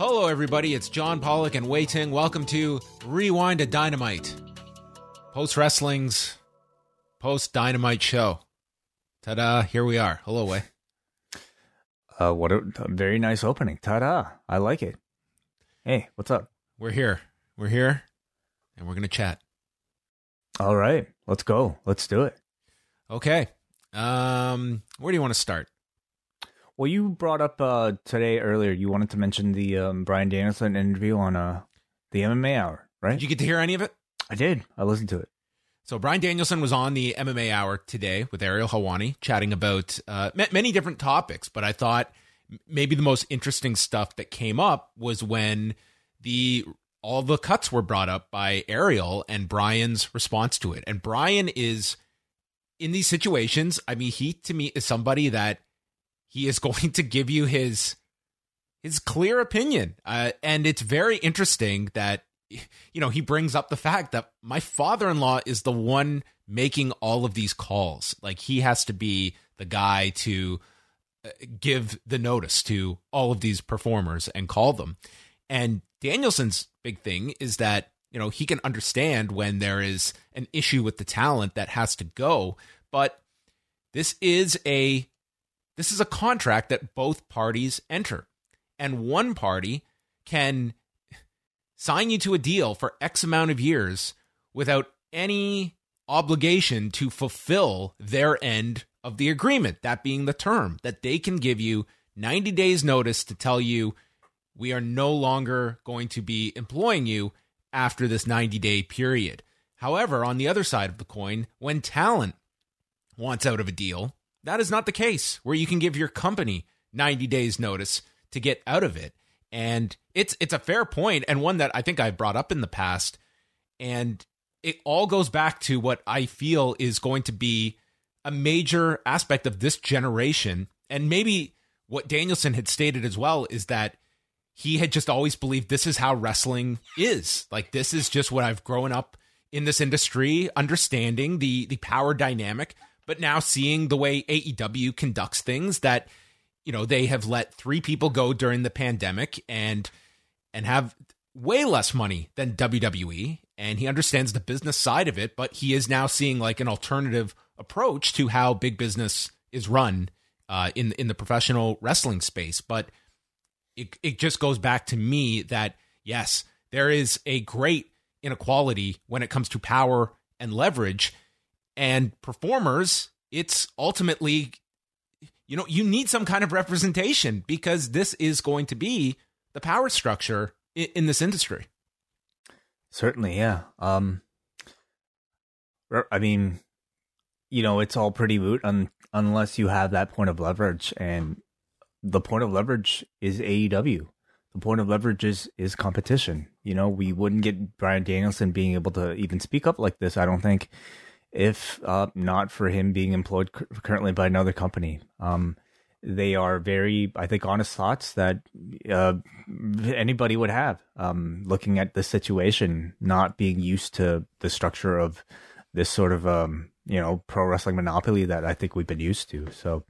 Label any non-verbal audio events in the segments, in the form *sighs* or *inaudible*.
Hello, everybody. It's John Pollock and Wai Ting. Welcome to Rewind a Dynamite, post wrestling's post Dynamite show. Ta da! Here we are. Hello, Wai. Uh, what a, a very nice opening. Ta-da. I like it. Hey, what's up? We're here. We're here, and we're gonna chat. All right, let's go. Let's do it. Okay. Um, where do you want to start? Well, you brought up uh, today earlier. You wanted to mention the um, Bryan Danielson interview on uh, the MMA Hour, right? Did you get to hear any of it? I did. I listened to it. So Bryan Danielson was on the MMA Hour today with Ariel Helwani, chatting about uh, many different topics. But I thought maybe the most interesting stuff that came up was when the all the cuts were brought up by Ariel and Bryan's response to it. And Bryan is in these situations. I mean, he to me is somebody that he is *laughs* going to give you his his clear opinion, uh, and it's very interesting that you know, he brings up the fact that my father in law is the one making all of these calls. Like he has to be the guy to uh, give the notice to all of these performers and call them. And Danielson's big thing is that, you know, he can understand when there is an issue with the talent that has to go, but this is a this is a contract that both parties enter. And one party can sign you to a deal for X amount of years without any obligation to fulfill their end of the agreement, that being the term, that they can give you 90 days' notice to tell you we are no longer going to be employing you after this 90 day period. However, on the other side of the coin, when talent wants out of a deal, that is not the case where you can give your company 90 days notice to get out of it. And it's it's a fair point and one that I think I've brought up in the past and it all goes back to what I feel is going to be a major aspect of this generation and maybe what Danielson had stated as well is that he had just always believed this is how wrestling is. Like this is just what I've grown up in this industry understanding the the power dynamic but now seeing the way AEW conducts things that you know they have let three people go during the pandemic and and have way less money than WWE and he understands the business side of it but he is now seeing like an alternative approach to how big business is run uh, in in the professional wrestling space. But it it just goes back to me that yes there is a great inequality when it comes to power and leverage and performers it's ultimately you know you need some kind of representation because this is going to be the power structure in, in this industry Certainly, yeah. Um, I mean, you know, it's all pretty moot un- unless you have that point of leverage, and the point of leverage is AEW. The point of leverage is is competition. You know, we wouldn't get Bryan Danielson being able to even speak up like this. I don't think, if uh, not for him being employed currently by another company. Um, they are very, I think, honest thoughts that uh, anybody would have. Um, looking at the situation, not being used to the structure of this sort of, um, you know, pro wrestling monopoly that I think we've been used to. So,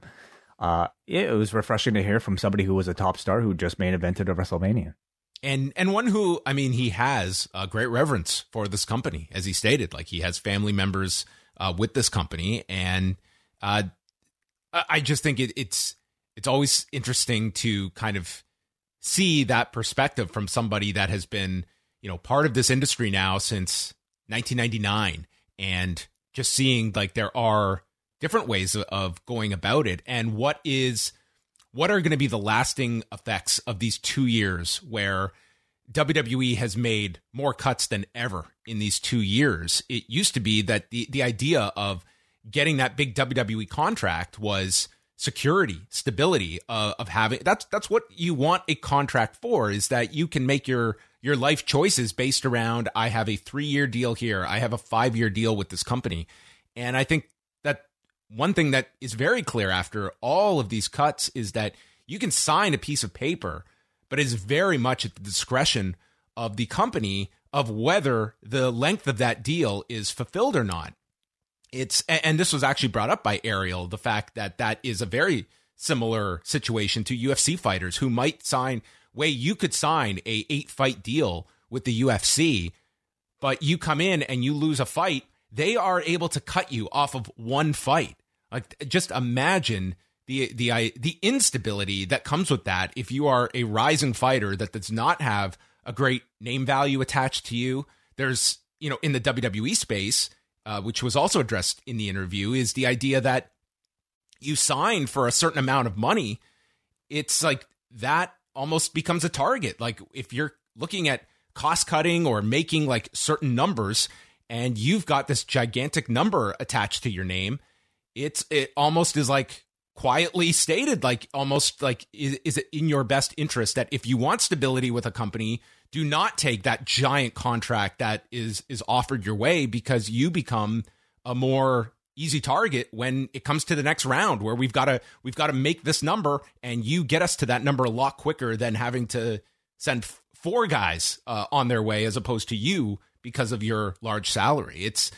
uh, it was refreshing to hear from somebody who was a top star who just main evented a WrestleMania. And and one who I mean he has a great reverence for this company, as he stated. Like he has family members uh, with this company, and uh, I just think it, it's it's always interesting to kind of see that perspective from somebody that has been you know part of this industry now since 1999, and just seeing like there are different ways of going about it, and what is what are going to be the lasting effects of these two years where WWE has made more cuts than ever in these two years? It used to be that the, the idea of getting that big WWE contract was security, stability uh, of having that's that's what you want a contract for is that you can make your your life choices based around I have a 3-year deal here, I have a 5-year deal with this company. And I think one thing that is very clear after all of these cuts is that you can sign a piece of paper, but it is very much at the discretion of the company of whether the length of that deal is fulfilled or not. It's and this was actually brought up by Ariel, the fact that that is a very similar situation to UFC fighters who might sign way you could sign a eight fight deal with the UFC, but you come in and you lose a fight, they are able to cut you off of one fight. Like just imagine the the the instability that comes with that if you are a rising fighter that does not have a great name value attached to you. There's you know in the WWE space, uh, which was also addressed in the interview, is the idea that you sign for a certain amount of money. It's like that almost becomes a target. Like if you're looking at cost cutting or making like certain numbers and you've got this gigantic number attached to your name it's it almost is like quietly stated like almost like is, is, it in your best interest that if you want stability with a company do not take that giant contract that is is offered your way because you become a more easy target when it comes to the next round where we've got to we've got to make this number and you get us to that number a lot quicker than having to send four guys uh, on their way as opposed to you because of your large salary. It's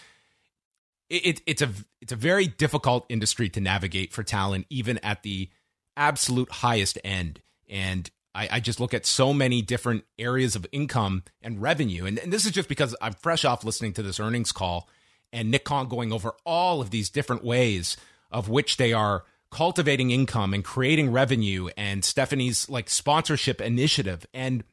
it, it's a it's a very difficult industry to navigate for talent, even at the absolute highest end. And I, I just look at so many different areas of income and revenue, and, and this is just because I'm fresh off listening to this earnings call and Nick Khan going over all of these different ways of which they are cultivating income and creating revenue, and Stephanie's like sponsorship initiative, and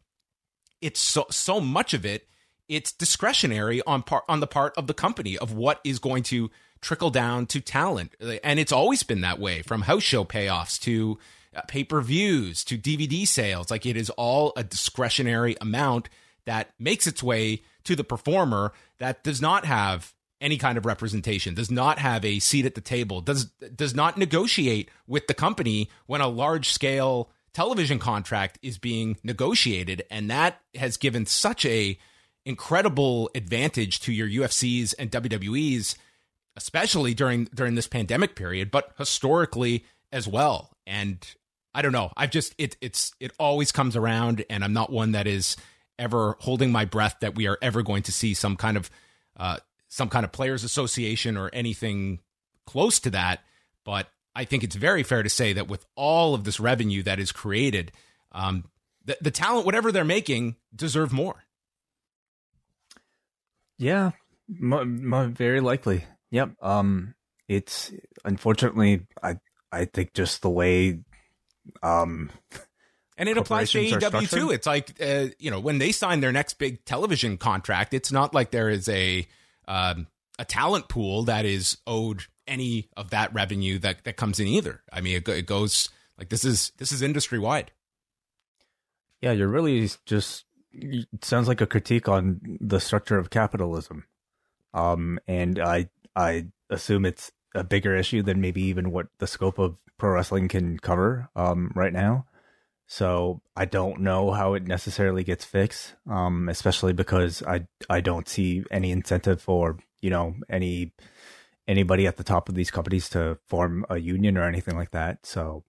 it's so so much of it it's discretionary on part on the part of the company of what is going to trickle down to talent. And it's always been that way from house show payoffs to uh, pay-per-views to DVD sales. Like it is all a discretionary amount that makes its way to the performer that does not have any kind of representation does not have a seat at the table does does not negotiate with the company when a large scale television contract is being negotiated. And that has given such a incredible advantage to your UFCs and WWEs, especially during during this pandemic period, but historically as well. And I don't know. I've just it it's it always comes around, and I'm not one that is ever holding my breath that we are ever going to see some kind of uh, some kind of players association or anything close to that. But I think it's very fair to say that with all of this revenue that is created, um, the, the talent, whatever they're making, deserve more. Yeah, m- m- very likely. Yep. Um, it's unfortunately, I I think just the way, um, *laughs* and it applies to AEW too. It's like uh, you know when they sign their next big television contract, it's not like there is a um, a talent pool that is owed any of that revenue that that comes in either. I mean, it, it goes like this is this is industry wide. Yeah, you're really just it sounds like a critique on the structure of capitalism. Um, and I I assume it's a bigger issue than maybe even what the scope of pro wrestling can cover um, right now. So I don't know how it necessarily gets fixed, um, especially because I I don't see any incentive for you know any anybody at the top of these companies to form a union or anything like that. So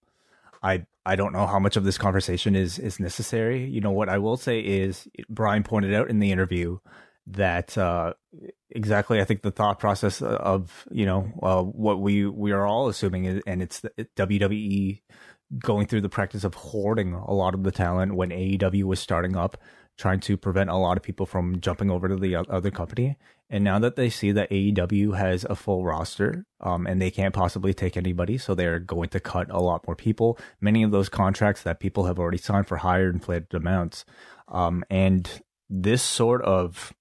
I I don't know how much of this conversation is is necessary. You know what I will say is Bryan pointed out in the interview that uh, exactly I think the thought process of you know uh, what we we are all assuming is, and it's the WWE going through the practice of hoarding a lot of the talent when AEW was starting up. trying to prevent a lot of people from jumping over to the other company. And now that they see that AEW has a full roster, um, and they can't possibly take anybody, so they're going to cut a lot more people. Many of those contracts that people have already signed for higher inflated amounts. Um, and this sort of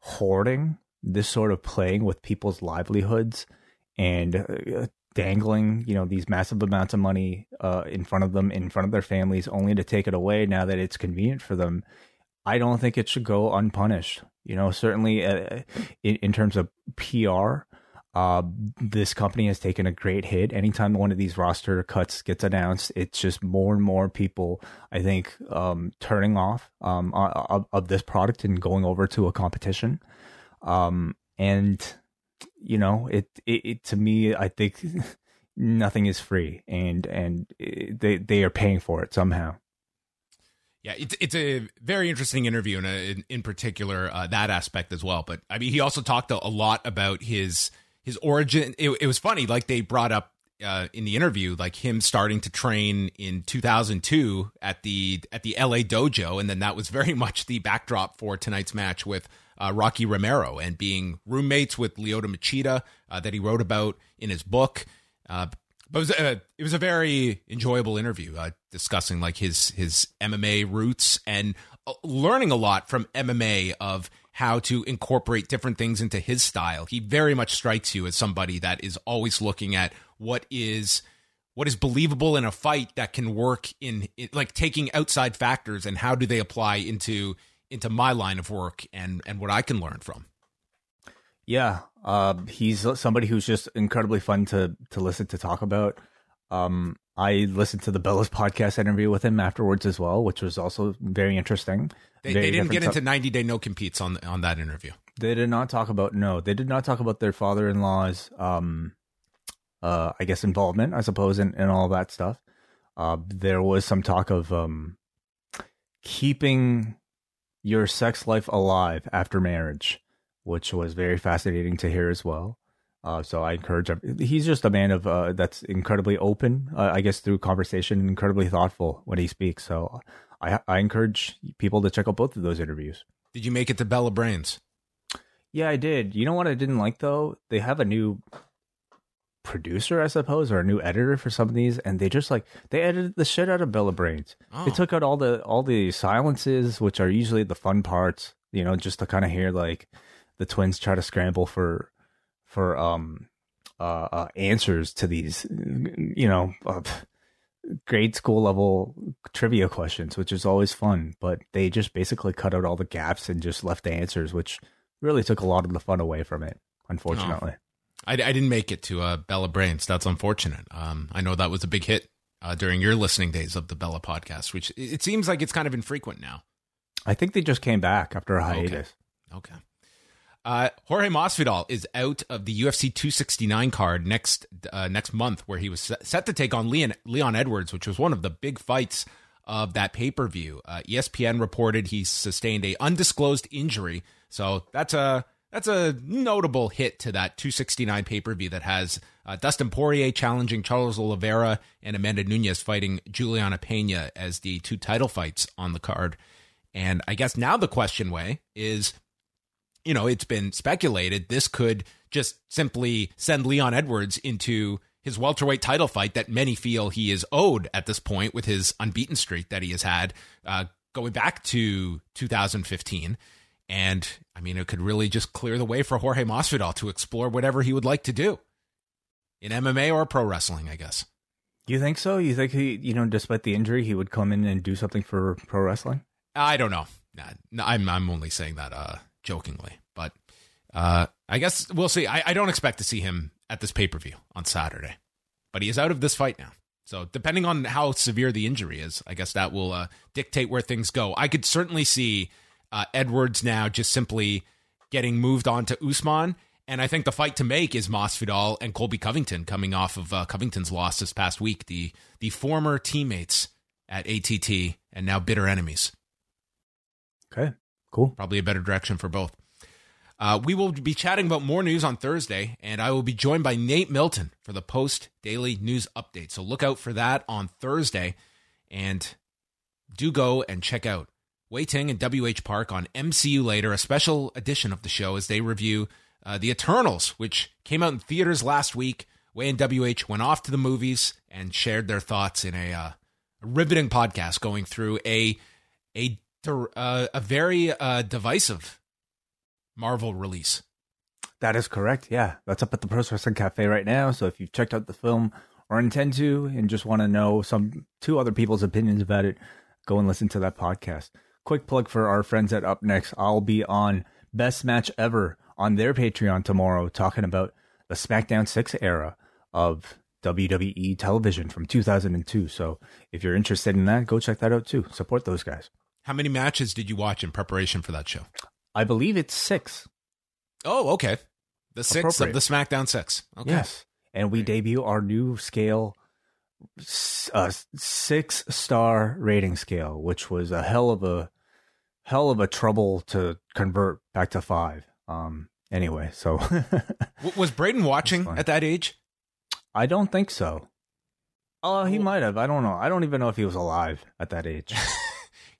hoarding, this sort of playing with people's livelihoods and uh, dangling, you know, these massive amounts of money uh, in front of them, in front of their families, only to take it away now that it's convenient for them. I don't think it should go unpunished. You know, certainly uh, in, in, terms of PR, uh, this company has taken a great hit. Anytime one of these roster cuts gets announced, it's just more and more people, I think, um, turning off um, of, of, this product and going over to a competition. Um, and you know, it, it, it to me, I think *laughs* nothing is free, and and they they are paying for it somehow. Yeah, it's it's a very interesting interview, and in, in, particular uh, that aspect as well. But I mean, he also talked a, a lot about his his origin. It, it, was funny, like they brought up uh, in the interview, like him starting to train in 2002 at the at the LA dojo, and then that was very *laughs* much the backdrop for tonight's match with uh, Rocky Romero and being roommates with Lyoto Machida uh, that he wrote about in his book. Uh, but it was, a, it was a very enjoyable interview uh, discussing like his his MMA roots and uh, learning a lot from MMA of how to incorporate different things into his style. He very much strikes you as somebody that is always looking at what is what is believable in a fight that can work in, in like taking outside factors and how do they apply into into my line of work and and what I can learn from. Yeah, uh, he's somebody who's just incredibly fun to to listen to talk about. Um, I listened to the Bellas podcast interview with him afterwards as well, which was also very interesting. They, very they didn't get into 90 day no competes on on that interview. They did not talk about no. They did not talk about their father in law's um, uh, I guess involvement, I suppose, in, in all that stuff. Uh, there was some talk of um, keeping your sex life alive after marriage, which was very fascinating to hear as well. Uh, so I encourage. He's just a man of uh, that's incredibly open. Uh, I guess through conversation, incredibly thoughtful when he speaks. So I I encourage people to check out both of those interviews. Did you make it to Bella Brains? Yeah, I did. You know what I didn't like though? They have a new producer, I suppose, or a new editor for some of these, and they just like they edited the shit out of Bella Brains. Oh. They took out all the all the silences, which are usually the fun parts, you know, just to kind of hear like the twins try to scramble for for um uh, uh answers to these, you know. Uh, grade school level trivia questions, which is always fun. But they just basically cut out all the gaps and just left the answers, which really took a lot of the fun away from it, unfortunately. Oh. I, I didn't make it to uh, Bella Brains. That's unfortunate. Um, I know that was a big hit uh, during your listening days of the Bella podcast, which it seems like it's kind of infrequent now. I think they just came back after a hiatus. Okay. okay. Uh, Jorge Masvidal is out of the UFC 269 card next uh, next month, where he was set to take on Leon Leon Edwards, which was one of the big fights of that pay per view. Uh, ESPN reported he sustained a undisclosed injury, so that's a that's a notable hit to that 269 pay per view that has uh, Dustin Poirier challenging Charles Oliveira and Amanda Nunes fighting Juliana Pena as the two title fights on the card. And I guess now the question Wai is, you know, it's been speculated this could just simply send Leon Edwards into his welterweight title fight that many feel he is owed at this point with his unbeaten streak that he has had uh, going back to 2015. And I mean, it could really just clear the way for Jorge Masvidal to explore whatever he would like to do in MMA or pro wrestling, I guess. You think so? You think he, you know, despite the injury, he would come in and do something for pro wrestling? I don't know. Nah, I'm I'm only saying that uh, jokingly, but uh, I guess we'll see. I, I don't expect to see him at this pay per view on Saturday, but he is out of this fight now. So depending on how severe the injury is, I guess that will uh, dictate where things go. I could certainly see uh, Edwards now just simply getting moved on to Usman. And I think the fight to make is Masvidal and Colby Covington coming off of uh, Covington's loss this past week. The the former teammates at ATT and now bitter enemies. Okay, cool. Probably a better direction for both. Uh, we will be chatting about more news on Thursday, and I will be joined by Nate Milton for the post daily news update. So look out for that on Thursday, and do go and check out Wai Ting and WH Park on MCU later, a special edition of the show as they review uh, The Eternals, which came out in theaters last week. Wai and WH went off to the movies and shared their thoughts in a, uh, a riveting podcast going through a a uh, a very uh, divisive Marvel release. That is correct. Yeah, that's up at the Pro Wrestling Cafe right now. So if you've checked out the film or intend to, and just want to know some two other people's opinions about it, go and listen to that podcast quick plug for our friends at Up Next. I'll be on Best Match Ever on their Patreon tomorrow talking about the SmackDown 6 era of WWE television from 2002. So if you're interested in that, go check that out too. Support those guys. How many matches did you watch in preparation for that show? I believe it's six. Oh, okay. The six of the SmackDown six. Okay. Yes. And we debut our new scale uh, six star rating scale, which was a hell of a hell of a trouble to convert back to five. Um, anyway, so *laughs* was Braden watching at that age? I don't think so. Oh, uh, he might have. I don't know. I don't even know if he was alive at that age. *laughs*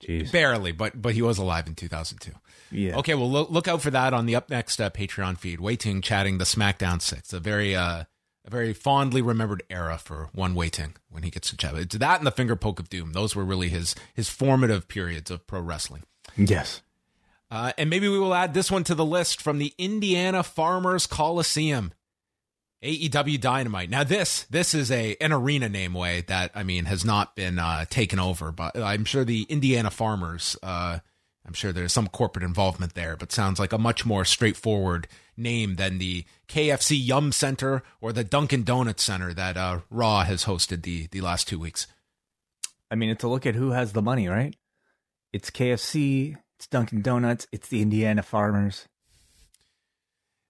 Jeez. Barely, but but he was alive in 2002. Yeah. Okay, well look, look out for that on the up next uh, Patreon feed. Wai Ting chatting the SmackDown Six, a very uh a very fondly remembered era for one Wai Ting when he gets to chat. It's that and the finger poke of doom. Those were really his his formative periods of pro wrestling. Yes. Uh, and maybe we will add this one to the list from the Indiana Farmers Coliseum. AEW Dynamite. Now this this is a an arena name Wai that I mean has not been uh, taken over, but I'm sure the Indiana Farmers. Uh, I'm sure there's some corporate involvement there, but sounds like a much more straightforward name than the KFC Yum Center or the Dunkin' Donuts Center that uh, Raw has hosted the the last two weeks. I mean, it's a look at who has the money, right? It's KFC, it's Dunkin' Donuts, it's the Indiana Farmers.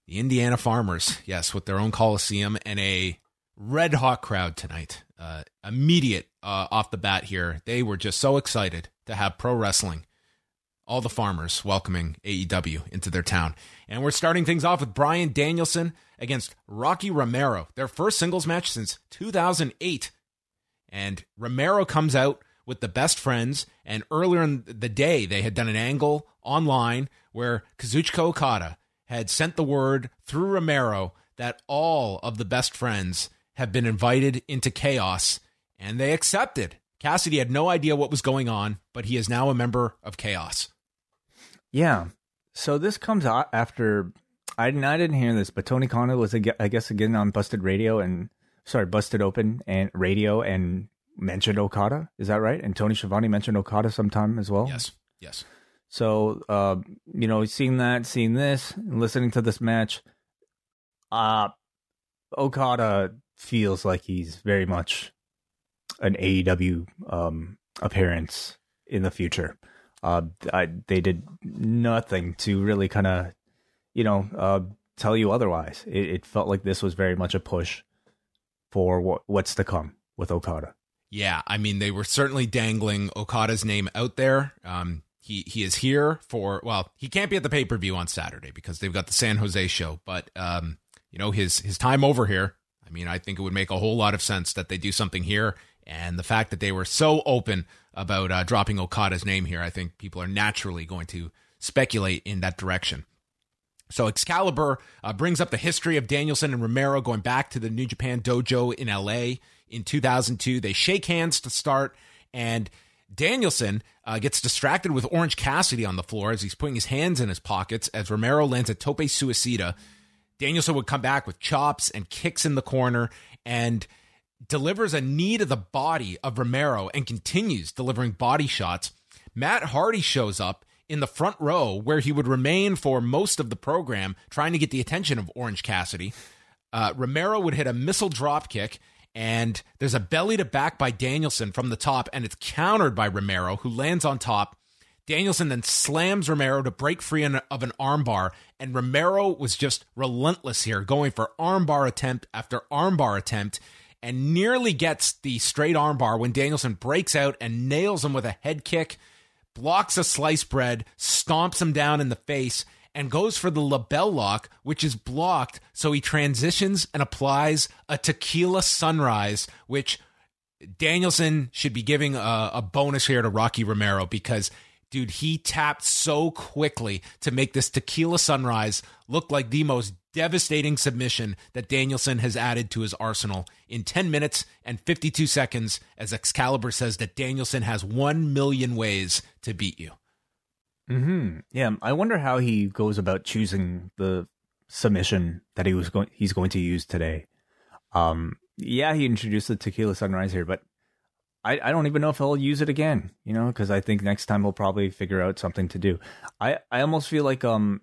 The Indiana Farmers, yes, with their own Coliseum and a red hot crowd tonight. Uh, immediate uh, off the bat here. They were just so excited to have pro wrestling. All the farmers welcoming AEW into their town. And we're starting things off with Bryan Danielson against Rocky Romero, their first singles match since 2008. And Romero comes out with the best friends. And earlier in the day, they had done an angle online where Kazuchika Okada had sent the word through Romero that all of the best friends have been invited into chaos, and they accepted. Cassidy had no idea what was going on, but he is now a member of chaos. Yeah. So this comes out after I didn't, I didn't hear this, but Tony Khan was I guess again on Busted Radio and sorry Busted Open and Radio and mentioned Okada. Is that right? And Tony Schiavone mentioned Okada sometime as well. Yes. Yes. So, uh, you know, seeing that, seeing this, listening to this match, uh, Okada feels like he's very much an AEW um, appearance in the future. Uh, I, they did nothing to really kind of, you know, uh, tell you otherwise. It, it, felt like this was very much a push for what, what's to come with Okada. Yeah, I mean they were certainly dangling Okada's name out there. Um, he he is here for well, he can't be at the pay per view on Saturday because they've got the San Jose show. But um, you know his his time over here. I mean, I think it would make a whole lot of sense that they do something here. And the fact that they were so open about uh, dropping Okada's name here, I think people are naturally going to speculate in that direction. So Excalibur uh, brings up the history of Danielson and Romero going back to the New Japan Dojo in LA in 2002. They shake hands to start, and Danielson uh, gets distracted with Orange Cassidy on the floor as he's putting his hands in his pockets as Romero lands a tope suicida. Danielson would come back with chops and kicks in the corner and delivers a knee to the body of Romero and continues delivering body shots. Matt Hardy shows up in the front row where he would remain for most of the program, trying to get the attention of Orange Cassidy. Uh, Romero would hit a missile drop kick and there's a belly to back by Danielson from the top, and it's countered by Romero, who lands on top. Danielson then slams Romero to break free of an armbar, and Romero was just relentless here, going for armbar attempt after armbar attempt, and nearly gets the straight armbar when Danielson breaks out and nails him with a head kick, blocks a slice bread, stomps him down in the face, and goes for the LeBell Lock, which is blocked. So he transitions and applies a tequila sunrise, which Danielson should be giving a, a bonus here to Rocky Romero because dude, he tapped so quickly to make this tequila sunrise look like the most devastating submission that Danielson has added to his arsenal in 10 minutes and 52 seconds, as Excalibur says that Danielson has 1 million ways to beat you. Hmm. Yeah. I wonder how he goes about choosing the submission that he was going. He's going to use today. Um. Yeah, he introduced the tequila sunrise here, but I, I don't even know if he'll use it again. You know, because I think next time he'll probably figure out something to do. I I almost feel like um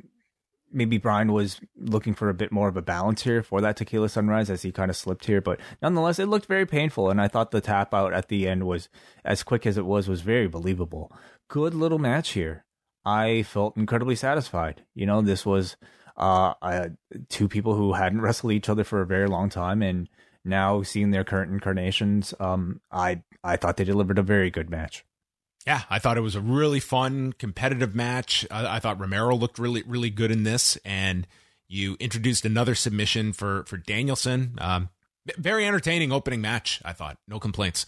maybe Bryan was looking for a bit more of a balance here for that tequila sunrise as he kind of slipped here, but nonetheless, it looked very painful. And I thought the tap out at the end was as quick as it was, was very believable. Good little match here. I felt incredibly satisfied. You know, this was uh, uh, two people who hadn't *laughs* wrestled each other for a very long time, and now seeing their current incarnations, um, I I thought they delivered a very good match. Yeah, I thought it was a really fun, competitive match. I, I thought Romero looked really, really good in this, and you introduced another submission for for Danielson. Um, very entertaining opening match. I thought, no complaints.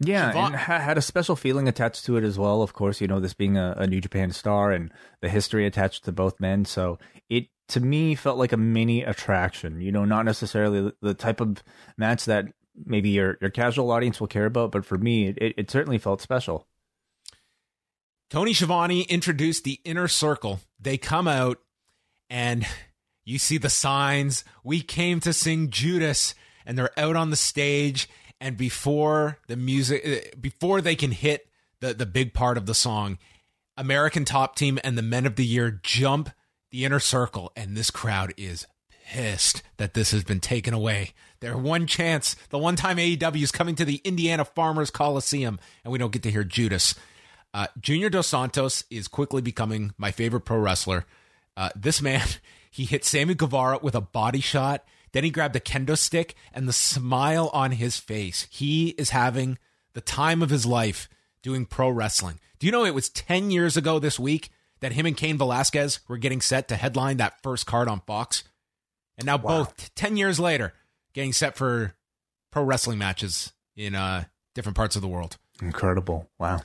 Yeah, and ha- had a special feeling attached to it as well. Of course, you know this being a, a New Japan star and the history attached to both men. So it to me felt like a mini attraction. You know, not necessarily the, the type of match that maybe your your casual audience will care about, but for me, it, it certainly felt special. Tony Schiavone introduced the inner circle. They come out and you see the signs. We came to sing Judas, and they're out on the stage. And before the music, uh, before they can hit the, the big part of the song, American Top Team and the Men of the Year jump the inner circle. And this crowd is pissed that this has been taken away. Their one chance, the one time AEW is coming to the Indiana Farmers Coliseum, and we don't get to hear Judas. Uh, Junior Dos Santos is quickly becoming my favorite pro wrestler. Uh, this man, *laughs* he hit Sammy Guevara with a body shot. Then he grabbed a kendo stick and the smile on his face. He is having the time of his life doing pro wrestling. Do you know it was 10 years ago this week that him and Cain Velasquez were getting set to headline that first card on Fox? And now Wow. both 10 years later getting set for pro wrestling matches in uh, different parts of the world. Incredible! Wow.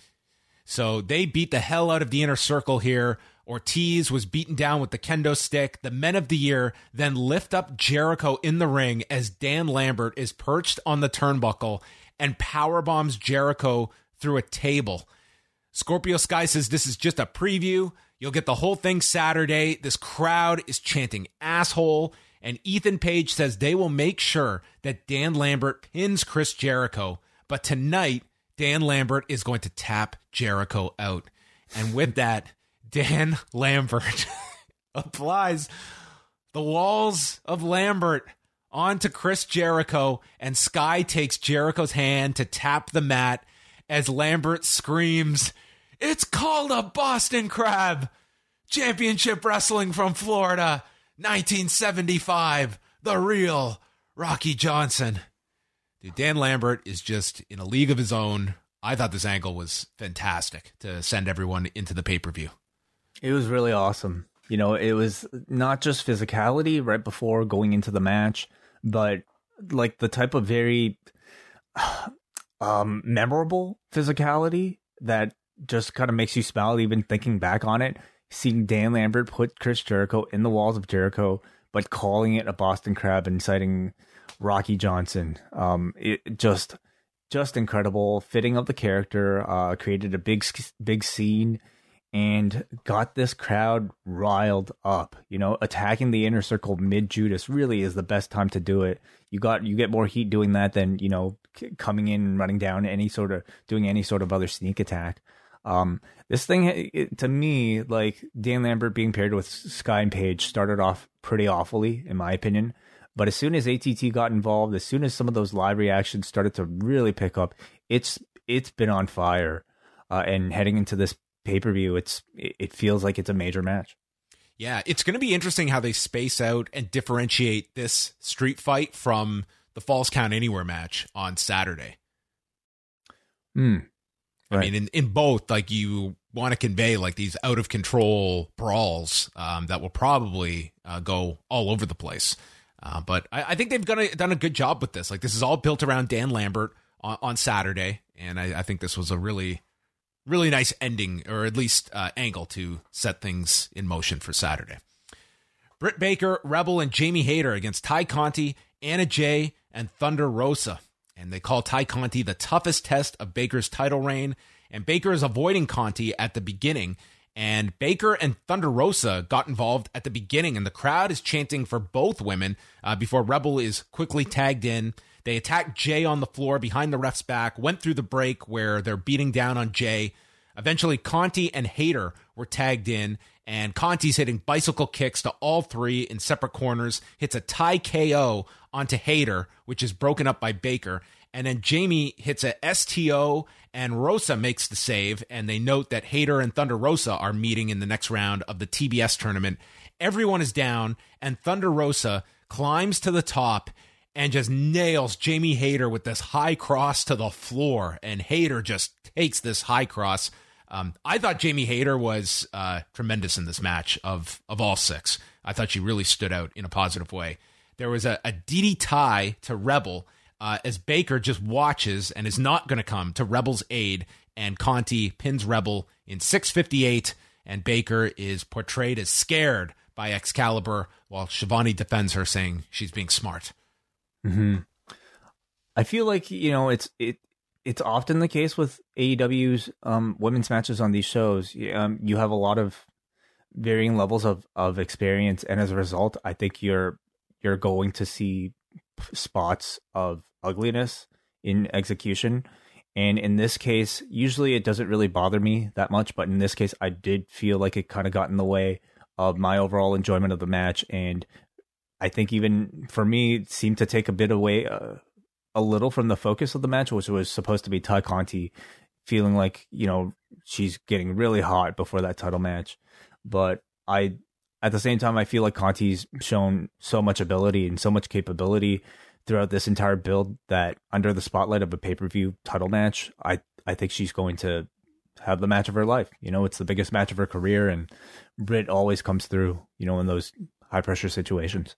So they beat the hell out of the inner circle here. Ortiz was beaten down with the kendo stick. The men of the year then lift up Jericho in the ring as Dan Lambert is perched on the turnbuckle and power bombs Jericho through a table. Scorpio Sky says this is just a preview. You'll get the whole thing Saturday. This crowd is chanting asshole. And Ethan Page says they will make sure that Dan Lambert pins Chris Jericho. But tonight, Dan Lambert is going to tap Jericho out. And with that, Dan Lambert *laughs* applies the walls of Lambert onto Chris Jericho, and Sky takes Jericho's hand to tap the mat as Lambert screams, It's called a Boston Crab! Championship Wrestling from Florida, 1975, the real Rocky Johnson. Dude, Dan Lambert is just in a league of his own. I thought this angle was fantastic to send everyone into the pay per view. It was really awesome. You know, it was not just physicality right before going into the match, but like the type of very *sighs* um memorable physicality that just kind of makes you smile even thinking back on it. Seeing Dan Lambert put Chris Jericho in the walls of Jericho, but calling it a Boston crab and citing Rocky Johnson. Um it just just incredible fitting of the character, uh created a big big scene and got this crowd riled up. You know, attacking the inner circle mid Judas really is the best time to do it. You got you get more heat doing that than you know coming in and running down any sort of doing any sort of other sneak attack. Um, this thing it, to me, like Dan Lambert being paired with Sky and Page, started off pretty awfully, in my opinion. But as soon as ATT got involved, as soon as some of those live reactions started to really pick up, it's it's been on fire. Uh, and heading into this pay per view, it's it feels like it's a major match. Yeah, it's going to be interesting how they space out and differentiate this street fight from the Falls Count Anywhere match on Saturday. Hmm. I mean, in, in both, like you want to convey like these out of control brawls um, that will probably uh, go all over the place. Uh, but I, I think they've done a, done a good job with this. Like this is all built around Dan Lambert on, on Saturday, and I, I think this was a really, really nice ending, or at least uh, angle to set things in motion for Saturday. Britt Baker, Rebel, and Jamie Hayter against Tay Conti, Anna Jay, and Thunder Rosa. And they call Tay Conti the toughest test of Baker's title reign. And Baker is avoiding Conti at the beginning. And Baker and Thunder Rosa got involved at the beginning, and the crowd is chanting for both women uh, before Rebel is quickly tagged in. They attack Jay on the floor behind the ref's back, went through the break where they're beating down on Jay. Eventually, Conti and Hayter were tagged in, and Conti's hitting bicycle kicks to all three in separate corners, hits a tie KO onto Hayter, which is broken up by Baker. And then Jamie hits a STO and Rosa makes the save. And they note that Hayter and Thunder Rosa are meeting in the next round of the TBS tournament. Everyone is down, and Thunder Rosa climbs to the top and just nails Jamie Hayter with this high cross to the floor. And Hayter just takes this high cross. Um, I thought Jamie Hayter was uh, tremendous in this match of of all six. I thought she really stood out in a positive way. There was a, a DD tie to Rebel uh, as Baker just watches and is not going to come to Rebel's aid, and Conti pins Rebel in 658, and Baker is portrayed as scared by Excalibur while Schiavone defends her, saying she's being smart. Hmm I feel like you know it's it it's often the case with AEW's um, women's matches on these shows. Um, you have a lot of varying levels of of experience, and as a result, I think you're you're going to see spots of ugliness in execution. And in this case, usually it doesn't really bother me that much, but in this case, I did feel like it kind of got in the way of my overall enjoyment of the match. And I think even for me, it seemed to take a bit away, uh, a little from the focus of the match, which was supposed to be Tay Conti feeling like, you know, she's getting really hot before that title match. But I, at the same time, I feel like Conti's shown so much ability and so much capability throughout this entire build that under the spotlight of a pay per view title match, I I think she's going to have the match of her life. You know, it's the biggest match of her career, and Britt always comes through. You know, in those high pressure situations.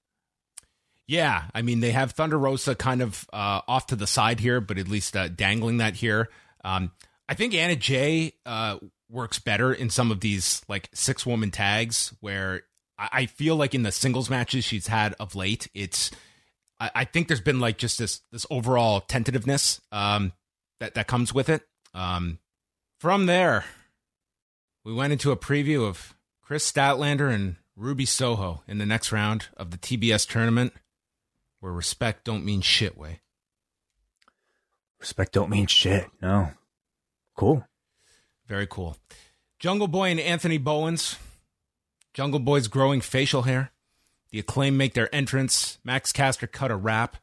Yeah, I mean they have Thunder Rosa kind of uh, off to the side here, but at least uh, dangling that here. Um, I think Anna Jay uh, works better in some of these like six woman tags where I, I feel like in the singles matches she's had of late, it's I, I think there's been like just this this overall tentativeness um, that that comes with it. Um, from there, we went into a preview of Kris Statlander and Ruby Soho in the next round of the TBS tournament, where respect don't mean shit Wai. Respect don't mean shit. No. Cool. Very cool. Jungle Boy and Anthony Bowens. Jungle Boy's growing facial hair. The acclaim make their entrance. Max Caster cut a rap.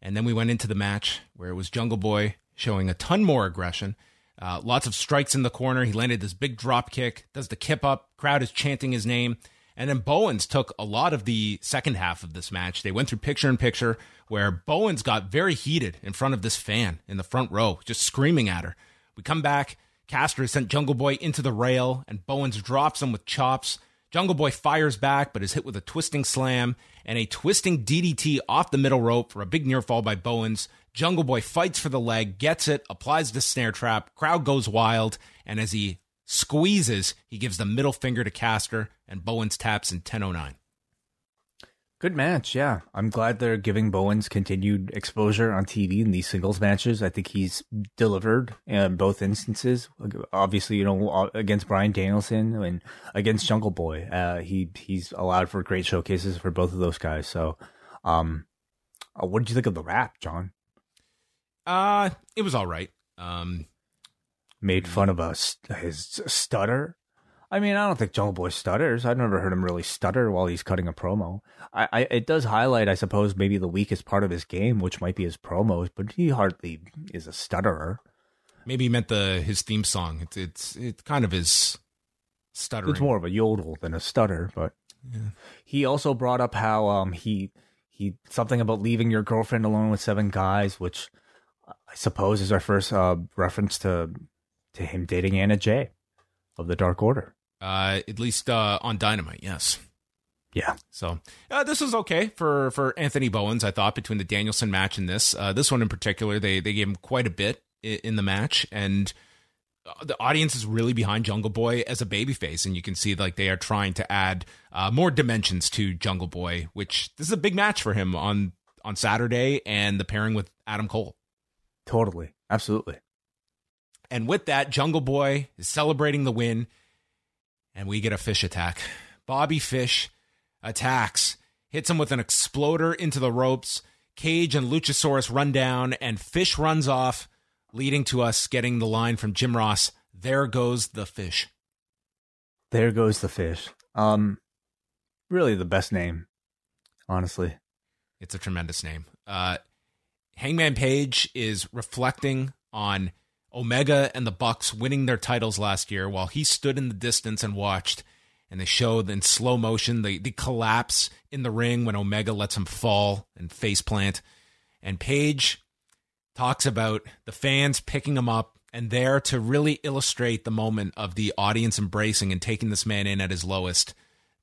And then we went into the match where it was Jungle Boy showing a ton more aggression. Uh, lots of strikes in the corner. He landed this big drop kick, does the kip up. Crowd is chanting his name. And then Bowens took a lot of the second half of this match. They went through picture in picture where Bowens got very heated in front of this fan in the front row, just screaming at her. We come back. Caster has sent Jungle Boy into the rail, and Bowens drops him with chops. Jungle Boy fires back, but is hit with a twisting slam and a twisting DDT off the middle rope for a big near fall by Bowens. Jungle Boy fights for the leg, gets it, applies the snare trap. Crowd goes wild, and as he squeezes, he gives the middle finger to Caster, and Bowens taps in 1009. Good match, yeah. I'm glad they're giving Bowens continued exposure on TV in these singles matches. I think he's delivered in both instances. Obviously, you know, against Bryan Danielson and against Jungle Boy, uh, he he's allowed for great showcases for both of those guys. So, um, uh, what did you think of the rap, John? Uh, it was all right. Um, made fun of us his stutter. I mean, I don't think Jungle Boy stutters. I've never heard him really stutter while he's cutting a promo. I, I, it does highlight, I suppose, maybe the weakest part of his game, which might be his promos, but he hardly is a stutterer. Maybe he meant the his theme song. It's it's it kind of is stuttering. It's more of a yodel than a stutter, but yeah. he also brought up how um he he something about leaving your girlfriend alone with seven guys, which I suppose is our first uh, reference to to him dating Anna Jay of the Dark Order. Uh, at least uh, on Dynamite, yes. Yeah. So uh, this was okay for for Anthony Bowens. I thought between the Danielson match and this, uh, this one in particular, they they gave him quite a bit in, in the match, and the audience is really behind Jungle Boy as a babyface, and you can see like they are trying to add uh, more dimensions to Jungle Boy, which this is a big match for him on on Saturday, and the pairing with Adam Cole. Totally, absolutely. And with that, Jungle Boy is celebrating the win, and we get a fish attack. Bobby Fish attacks, hits him with an exploder into the ropes. Cage and Luchasaurus run down, and Fish runs off, leading to us getting the line from Jim Ross There goes the fish. There goes the fish. Um, really the best name, honestly. It's a tremendous name. Uh, Hangman Page is reflecting on Omega and the Bucks winning their titles last year while he stood in the distance and watched. And they showed in slow motion the, the collapse in the ring when Omega lets him fall and face plant. And Page talks about the fans picking him up and there to really illustrate the moment of the audience embracing and taking this man in at his lowest.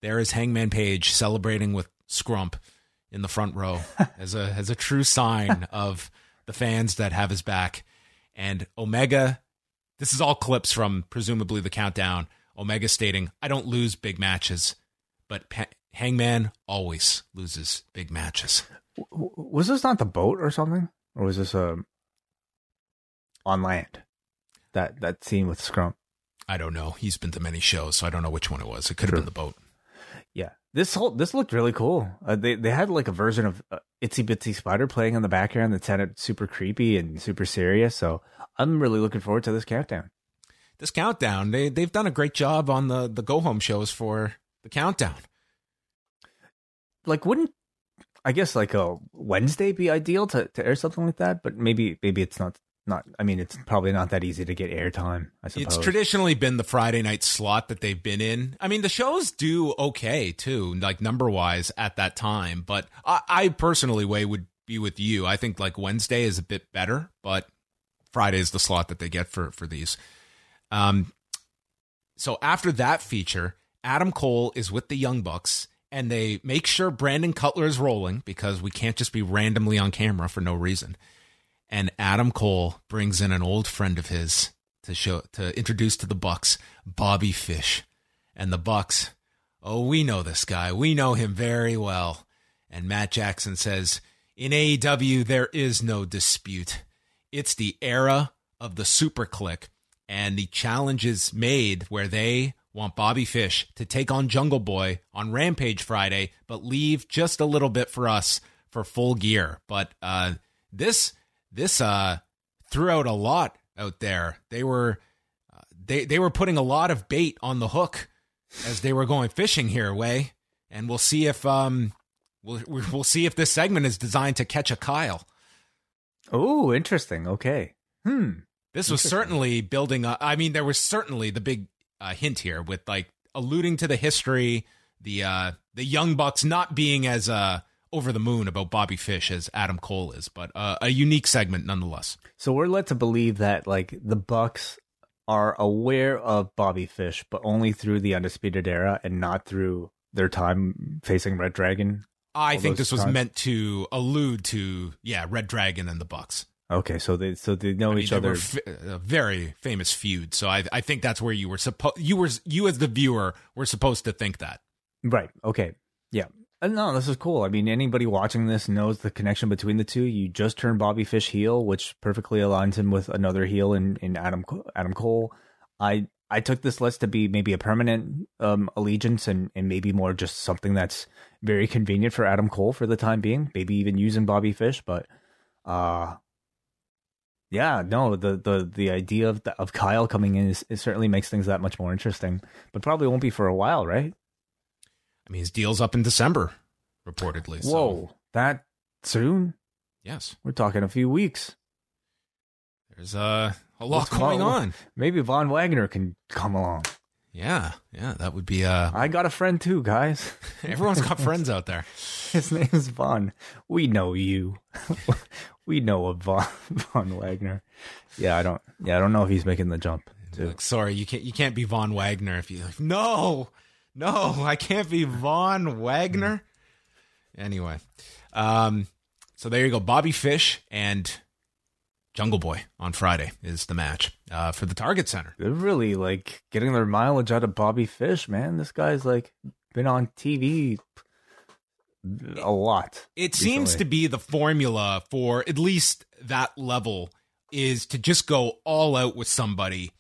There is Hangman Page celebrating with Scrump in the front row *laughs* as a as a true sign of the fans that have his back. And Omega, this is all clips from presumably the countdown. Omega stating, "I don't lose big matches, but pa- Hangman always loses big matches." W- was this not the boat or something, or was this um on land? That that scene with Scrump. I don't know. He's been to many shows, so I don't know which one it was. It could have been the boat. Yeah, this whole this looked really cool. Uh, they they had like a version of uh, Itsy Bitsy Spider playing in the background that sounded super creepy and super serious. So I'm really looking forward to this countdown. This countdown, they they've done a great job on the the go home shows for the countdown. Like, wouldn't I guess like a Wednesday be ideal to, to air something like that? But maybe maybe it's not not. I mean, it's probably not that easy to get airtime. I suppose It's traditionally been the Friday night slot that they've been in. I mean, the shows do okay too, like number wise at that time. But I, I personally way would be with you. I think like Wednesday is a bit better, but Friday is the slot that they get for for these. Um, so after that feature, Adam Cole is with the Young Bucks, and they make sure Brandon Cutler is rolling because we can't just be randomly on camera for no reason. And Adam Cole brings in an old friend of his to show to introduce to the Bucks, Bobby Fish, and the Bucks. Oh, we know this guy. We know him very well. And Matt Jackson says, "In AEW, there is no dispute. It's the era of the Superkliq." and the challenge is made where they want Bobby Fish to take on Jungle Boy on Rampage Friday, but leave just a little bit for us for full gear. But uh, this this uh, threw out a lot out there. They were uh, they they were putting a lot of bait on the hook as they were going fishing here, Wai, and we'll see if um we'll we'll see if this segment is designed to catch a Kyle. Oh, interesting. Okay. Hmm. This was certainly building up. I mean, there was certainly the big uh, hint here with like alluding to the history, the uh, the Young Bucks not being as uh, over the moon about Bobby Fish as Adam Cole is, but uh, a unique segment nonetheless. So we're led to believe that like the Bucks are aware of Bobby Fish, but only through the Undisputed Era and not through their time facing Red Dragon. I think this was meant to allude to yeah, Red Dragon and the Bucks. Okay, so they so they know I mean, each they other. were f- a very famous feud, so I I think that's where you were supposed you were you as the viewer were supposed to think that. Right. Okay. Yeah. Uh, No, this is cool. I mean, anybody watching this knows the connection between the two. You just turned Bobby Fish heel, which perfectly aligns him with another heel in, in Adam Adam Cole. I I took this list to be maybe a permanent um, allegiance and, and maybe more just something that's very convenient for Adam Cole for the time being. Maybe even using Bobby Fish, but uh yeah, no, the the the idea of the, of Kyle coming in is, certainly makes things that much more interesting. But probably won't be for a while, right? I mean, his deal's up in December, reportedly. So, Whoa, that soon? yes, We're talking a few weeks. there's uh, a lot What's going wrong? on. Maybe Von Wagner can come along. Yeah, yeah, that would be. Uh, I got a friend too, guys. *laughs* everyone's got friends out there. *laughs* His name is Von. We know you. *laughs* we know of Von Von Wagner. Yeah, I don't. Yeah, I don't know if he's making the jump. Like, sorry, you can't. You can't be Von Wagner if you. Like, no, no, *laughs* I can't be Von Wagner. Anyway, um, so there you go, Bobby Fish and Jungle Boy on Friday is the match uh, for the Target Center. They're really like getting their mileage out of Bobby Fish, man. This guy's like been on TV a lot. It seems to be the formula for at least that level is to just go all out with somebody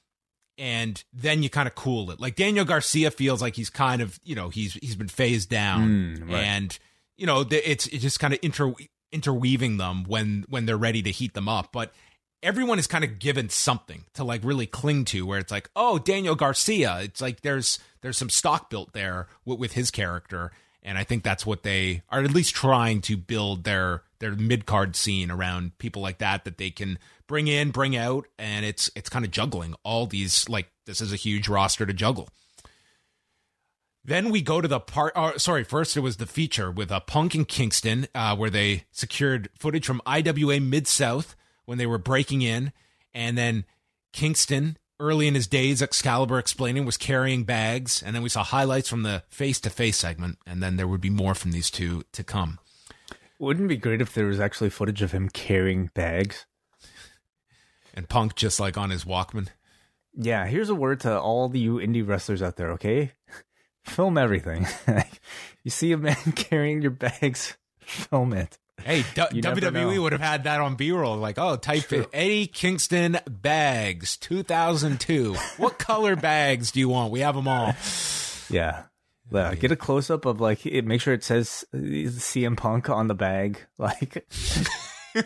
and then you kind of cool it. Like Daniel Garcia feels like he's kind of, you know, he's he's been phased down Mm, right. and you know, it's it's just kind of inter interweaving them when when they're ready to heat them up, but everyone is kind of given something to like really cling to where it's like, "Oh, Daniel Garcia." It's like there's there's some stock built there with, with his character and I think that's what they are at least trying to build their their mid card scene around people like that that they can bring in, bring out, and it's it's kind of juggling all these like this is a huge roster to juggle. Then we go to the part. Uh, sorry, first it was the feature with a Punk in Kingston, uh, where they secured footage from IWA Mid South when they were breaking in, and then Kingston early in his days, Excalibur explaining was carrying bags, and then we saw highlights from the face to face segment, and then there would be more from these two to come. Wouldn't it be great if there was actually footage of him carrying bags? And Punk just like on his Walkman. Yeah, here's a word to all the you indie wrestlers out there, okay? *laughs* Film everything. *laughs* you see a man *laughs* carrying your bags, film it. Hey, D- WWE would have had that on B roll. Like, oh, type True. it Eddie Kingston bags 2002. what color bags do you want? We have them all. Yeah. Yeah, get a close up of like it, make sure it says CM Punk on the bag. *laughs* Like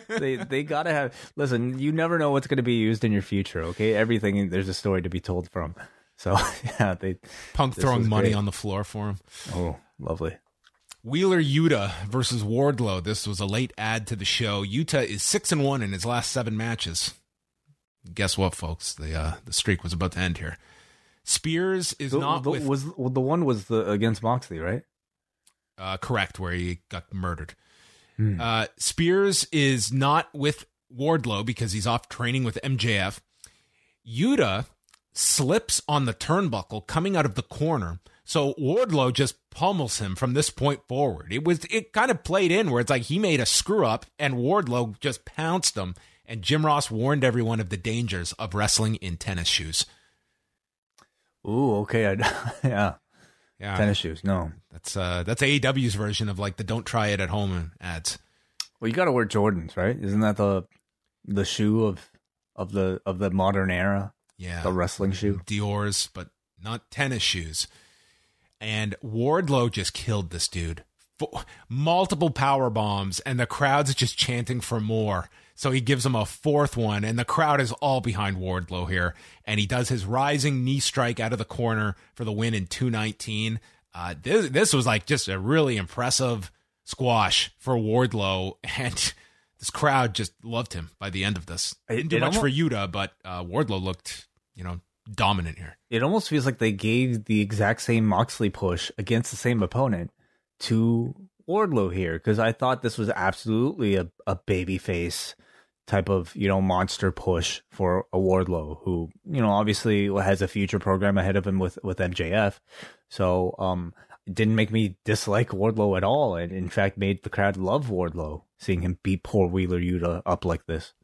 they they gotta have. Listen, you never know what's going to be used in your future. Okay, everything there's a story to be told from. So *laughs* yeah, they. Punk throwing money great. on the floor for him. Oh, lovely. Wheeler Yuta versus Wardlow. This was a late add to the show. Yuta is six and one in his last seven matches. Guess what, folks? The uh, the streak was about to end here. Spears is The, not the- with was well, the one was the against Moxley, right? uh, correct where he got murdered. Hmm. Uh, Spears is not with Wardlow because he's off training with MJF. Yuta slips on the turnbuckle coming out of the corner. So Wardlow just pummels him from this point forward. It was it kind of played in where it's like he made a screw up and Wardlow just pounced him. And Jim Ross warned everyone of the dangers of wrestling in tennis shoes. Ooh, okay. I, *laughs* yeah, Yeah, tennis shoes. No, that's uh that's AEW's version of like the "Don't try it at home" ads. well, you got to wear Jordans, right? Isn't that the the shoe of of the of the modern era? Yeah, The wrestling shoe. Dior's, but not tennis shoes. And Wardlow just killed this dude. Multiple power bombs, and the crowd's just chanting for more. So he gives him a fourth one, and the crowd is all behind Wardlow here. And he does his rising knee strike out of the corner for the win in 219. Uh, this, this was like just a really impressive squash for Wardlow, *laughs* and this crowd just loved him by the end of this. It- Didn't do it much almo- for Yuta, but uh, Wardlow looked, you know, dominant here. It almost feels like they gave the exact same Moxley push against the same opponent to Wardlow here because I thought this was absolutely a, a baby face type of you know monster push for a Wardlow who you know obviously has a future program ahead of him with with MJF. So um it didn't make me dislike Wardlow at all and in fact made the crowd love Wardlow seeing him beat poor Wheeler Yuta up like this.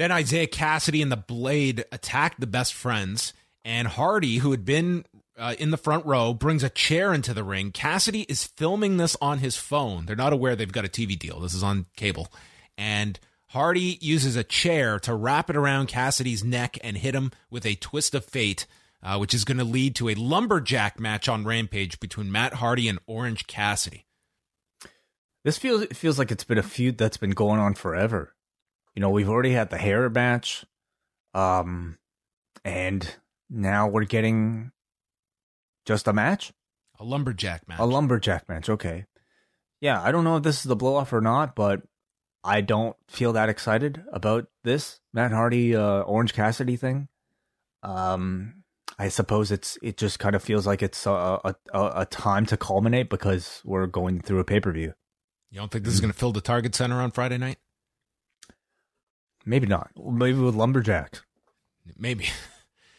Then Isiah Kassidy and the Blade attacked the best friends, and Hardy, who had been uh, in the front row, brings a chair into the ring. Cassidy is filming this on his phone. They're not aware they've got a TV deal. This is on cable. And Hardy uses a chair to wrap it around Cassidy's neck and hit him with a twist of fate, uh, which is going to lead to a lumberjack match on Rampage between Matt Hardy and Orange Cassidy. This feels it feels like it's been a feud that's been going on forever. You know, we've already had the hair match, um, and now we're getting just a match, A lumberjack match. a lumberjack match. Okay, yeah, I don't know if this is the blow off or not, but I don't feel that excited about this Matt Hardy uh, Orange Cassidy thing. Um, I suppose it's it just kind of feels like it's a a, a, time to culminate because we're going through a pay per view. you don't think this is going to fill the Target Center on Friday night? Maybe not. Maybe with lumberjacks. Maybe.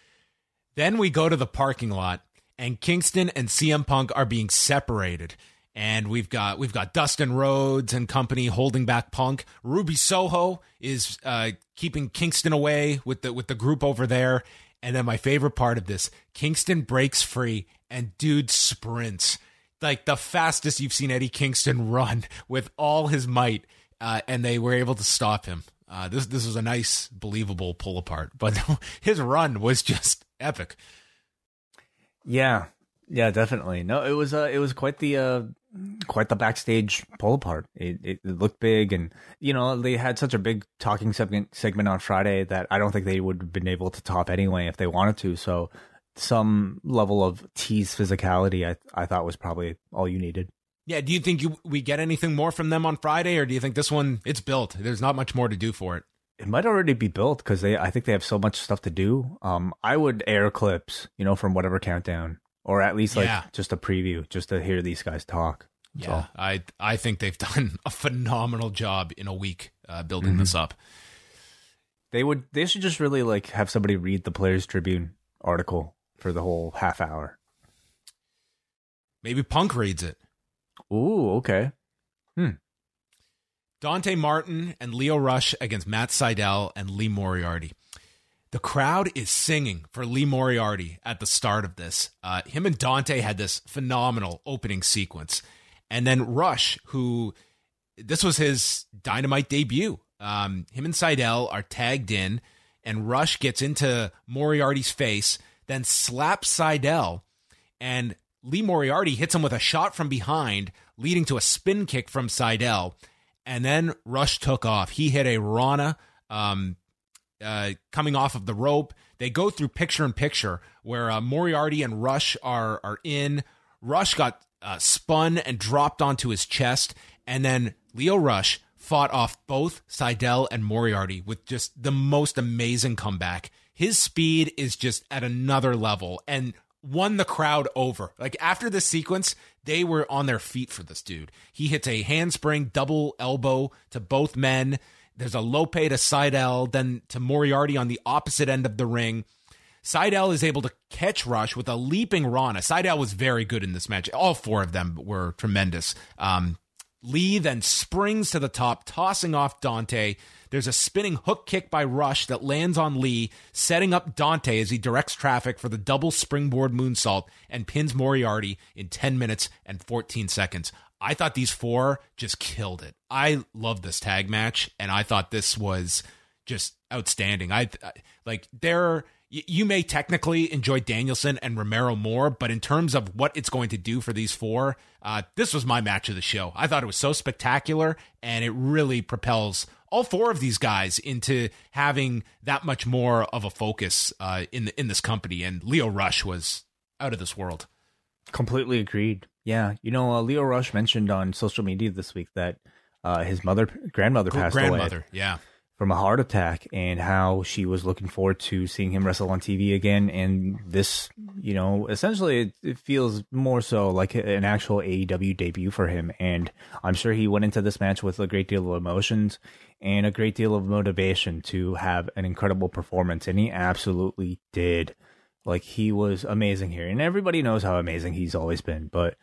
*laughs* then we go to the parking lot, and Kingston and CM Punk are being separated. and we've got we've got Dustin Rhodes and company holding back Punk. Ruby Soho is uh, keeping Kingston away with the with the group over there. And then my favorite part of this, Kingston breaks free and dude sprints like the fastest you've seen Eddie Kingston *laughs* run with all his might, uh, and they were able to stop him. Uh, this this was a nice, believable pull apart, but *laughs* his run was just epic. Yeah, yeah, definitely. No, it was uh, it was quite the uh, quite the backstage pull apart. It, it, it looked big, and you know they had such a big talking segment segment on Friday that I don't think they would have been able to top anyway if they wanted to. So some level of tease physicality, I I thought was probably all you needed. Yeah. Do you think you we get anything more from them on Friday, or do you think this one it's built? There's not much more to do for it. It might already be built because they. I think they have so much stuff to do. Um, I would air clips, you know, from whatever countdown, or at least like Yeah. just a preview, just to hear these guys talk. That's Yeah, all. I I think they've *laughs* done a phenomenal job in a week uh, building Mhm. this up. They would. They should just really like have somebody read the Players Tribune article for the whole half hour. Maybe Punk reads it. Ooh, okay. Dante Martin and Lio Rush against Matt Sydal and Lee Moriarty. The crowd is singing for Lee Moriarty at the start of this. Uh, him and Dante had this phenomenal opening sequence. And then Rush, who this was his dynamite debut. Um, him and Sydal are tagged in, and Rush gets into Moriarty's face, then slaps Sydal, and Lee Moriarty hits him with a shot from behind, leading to a spin kick from Sydal. And then Rush took off. He hit a Rana um, uh, coming off of the rope. They go through picture in picture where uh, Moriarty and Rush are are in. Rush got uh, spun and dropped onto his chest, and then Lio Rush fought off both Sydal and Moriarty with just the most amazing comeback. His speed is just at another level and won the crowd over. Like after this sequence, they were on their feet for this dude. He hits a handspring double elbow to both men. There's a lope to Sydal, then to Moriarty on the opposite end of the ring. Sydal is able to catch Rush with a leaping Rana. Sydal was very good in this match. All four of them were tremendous. Um, Lee then springs to the top, tossing off Dante. There's a spinning hook kick by Rush that lands on Lee, setting up Dante as he directs traffic for the double springboard moonsault and pins Moriarty in 10 minutes and 14 seconds. I thought these four just killed it. I love this tag match, and I thought this was just outstanding. I I- like they're y- you may technically enjoy Danielson and Romero more, but in terms of what it's going to do for these four, uh, this was my match of the show. I thought it was so spectacular, and it really propels all four of these guys into having that much more of a focus uh, in the, in this company. And Lio Rush was out of this world. Completely agreed. Yeah, you know, uh, Lio Rush mentioned on social media this week that uh, his mother, grandmother, passed away Grandmother, yeah. From a heart attack, and how she was looking forward to seeing him wrestle on TV again. And this, you know, essentially, it, it feels more so like an actual AEW debut for him. And I'm sure he went into this match with a great deal of emotions and a great deal of motivation to have an incredible performance, and he absolutely did. Like he was amazing here, and everybody knows how amazing he's always been. But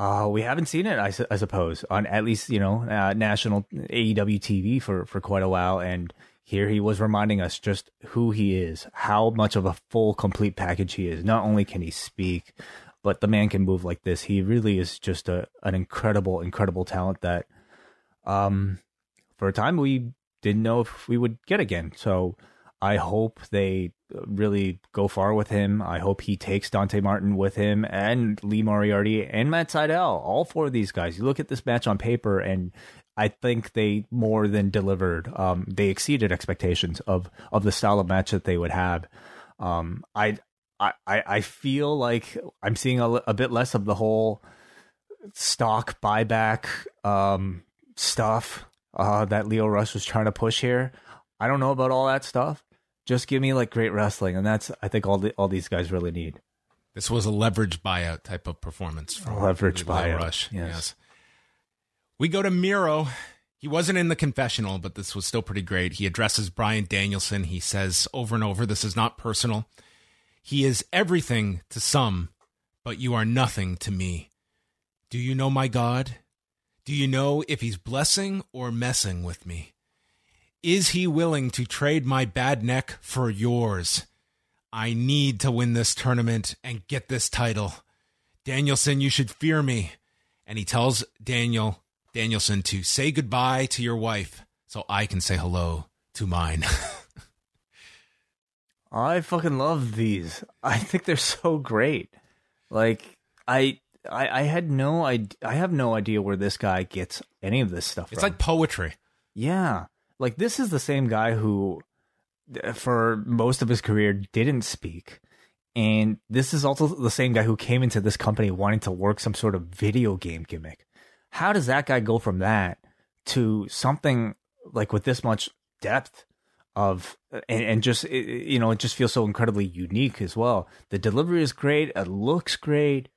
uh, we haven't seen it, I, su- I suppose, on at least you know uh, national AEW TV for for quite a while. And here he was reminding us just who he is, how much of a full, complete package he is. Not only can he speak, but the man can move like this. He really is just a an incredible, incredible talent that, um, for a time we didn't know if we would get again. So I hope they really go far with him. I hope he takes Dante Martin with him and Lee Moriarty and Matt Sydal. All four of these guys. You look at this match on paper, and I think they more than delivered. Um, they exceeded expectations of of the style of match that they would have. Um, I. I, I feel like I'm seeing a, a bit less of the whole stock buyback um, stuff uh, that Lio Rush was trying to push here. I don't know about all that stuff. Just give me like great wrestling, and that's I think all the, all these guys really need. This was a leverage buyout type of performance from Leverage buyout, Rush. yes. We go to Miro. He wasn't in the confessional, but this was still pretty great. He addresses Bryan Danielson. He says over and over, This is not personal. He is everything to some, but you are nothing to me. Do you know my God? Do you know if he's blessing or messing with me? Is he willing to trade my bad neck for yours? I need to win this tournament and get this title. Danielson, you should fear me. And he tells Daniel Danielson to say goodbye to your wife so I can say hello to mine. *laughs* I fucking love these. I think they're so great. Like I I, I had no I I have no idea where this guy gets any of this stuff it's from. like poetry. Yeah. Like this is the same guy who uh, for most of his career didn't speak. And this is also the same guy who came into this company wanting to work some sort of video game gimmick. How does that guy go from that to something like with this much depth of and, and just it- you know it just feels so incredibly unique as well. The delivery is great, it looks great.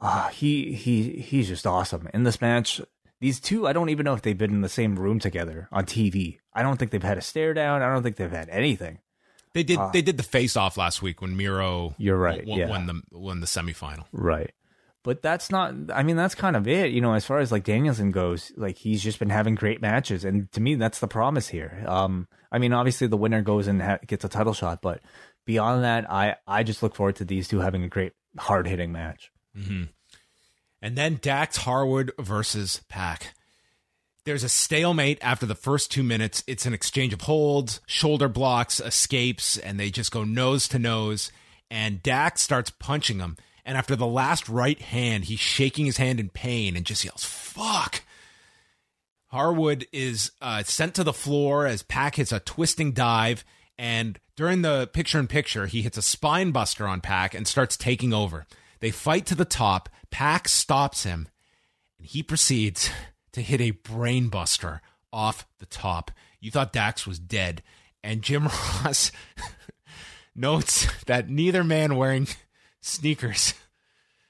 Ah, he he he's just awesome in this match. These two, I don't even know if they've been in the same room together on TV. I don't think they've had a stare down. I don't think they've had anything. They did they did the face off last week when Miro. You're right, won, yeah. won the won the semifinal. Right. But that's not, I mean, that's kind of it. You know, as far as like Danielson goes, like he's just been having great matches. And to me, that's the promise here. Um, I mean, obviously the winner goes and ha- gets a title shot, but beyond that, I, I just look forward to these two having a great hard hitting match. And then Dax Harwood versus Pac. There's a stalemate after the first two minutes. It's an exchange of holds, shoulder blocks, escapes, and they just go nose to nose. And Dax starts punching him. And after the last right hand, he's shaking his hand in pain and just yells, fuck. Harwood is uh, sent to the floor as Pac hits a twisting dive. And during the picture in picture, he hits a spine buster on Pac and starts taking over. They fight to the top. Pac stops him, and he proceeds *laughs* to hit a brainbuster off the top. You thought Dax was dead. And Jim *laughs* Ross *laughs* notes that neither man wearing sneakers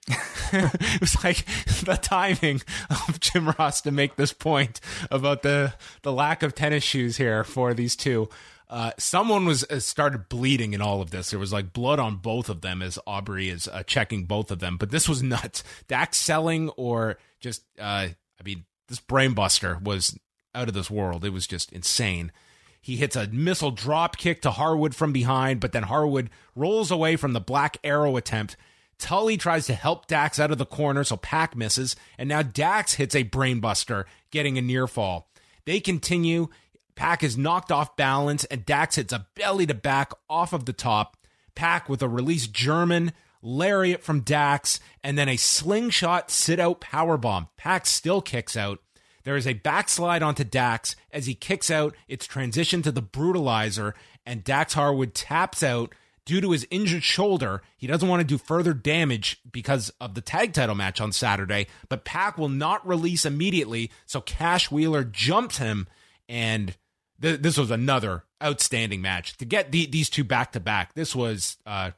*laughs* it was like the timing of Jim Ross to make this point about the the lack of tennis shoes here for these two. Uh, someone was uh, started bleeding in all of this. There was like blood on both of them as Aubrey is uh, checking both of them. But this was nuts. Dax selling or just uh, I mean this brainbuster was out of this world. It was just insane. He hits a missile drop kick to Harwood from behind, but then Harwood rolls away from the black arrow attempt. Tully tries to help Dax out of the corner, so Pac misses, and now Dax hits a brainbuster, getting a near fall. They continue. Pac is knocked off balance, and Dax hits a belly to back off of the top. Pac with a release German, lariat from Dax, and then a slingshot sit out powerbomb. Pac still kicks out. There is a backslide onto Dax. As he kicks out, it's transition to the brutalizer, and Dax Harwood taps out due to his injured shoulder. He doesn't want to do further damage because of the tag title match on Saturday, but Pac will not release immediately, so Cash Wheeler jumps him, and th- this was another outstanding match. To get the- these two back to back, this was uh,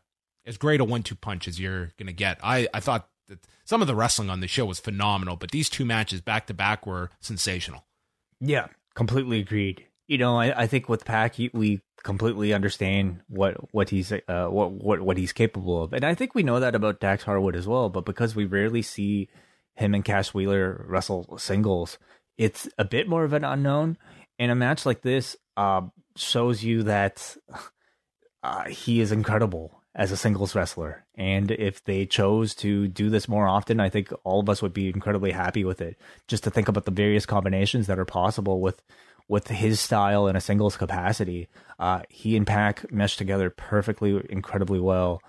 as great a one two punch as you're going to get. I, I thought that some of the wrestling on the show was phenomenal, but these two matches back to back were sensational. Yeah, completely agreed. You know, I, I think with Pac, we completely understand what what he's uh, what what what he's capable of, and I think we know that about Dax Harwood as well. But because we rarely see him and Cash Wheeler wrestle singles, it's a bit more of an unknown. And a match like this uh, shows you that uh, he is incredible as a singles wrestler. And if they chose to do this more often, I think all of us would be incredibly happy with it. Just to think about the various combinations that are possible with with his style in a singles capacity. Uh, he and Pac meshed together perfectly, incredibly well.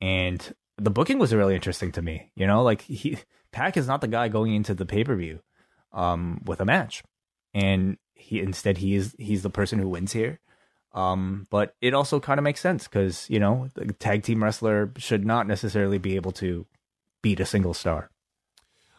And the booking was really interesting to me. You know, like he Pac is not the guy going into the pay per view um, with a match, and he instead he is he's the person who wins here. Um, but it also kind of makes sense because you know the tag team wrestler should not necessarily be able to beat a single star.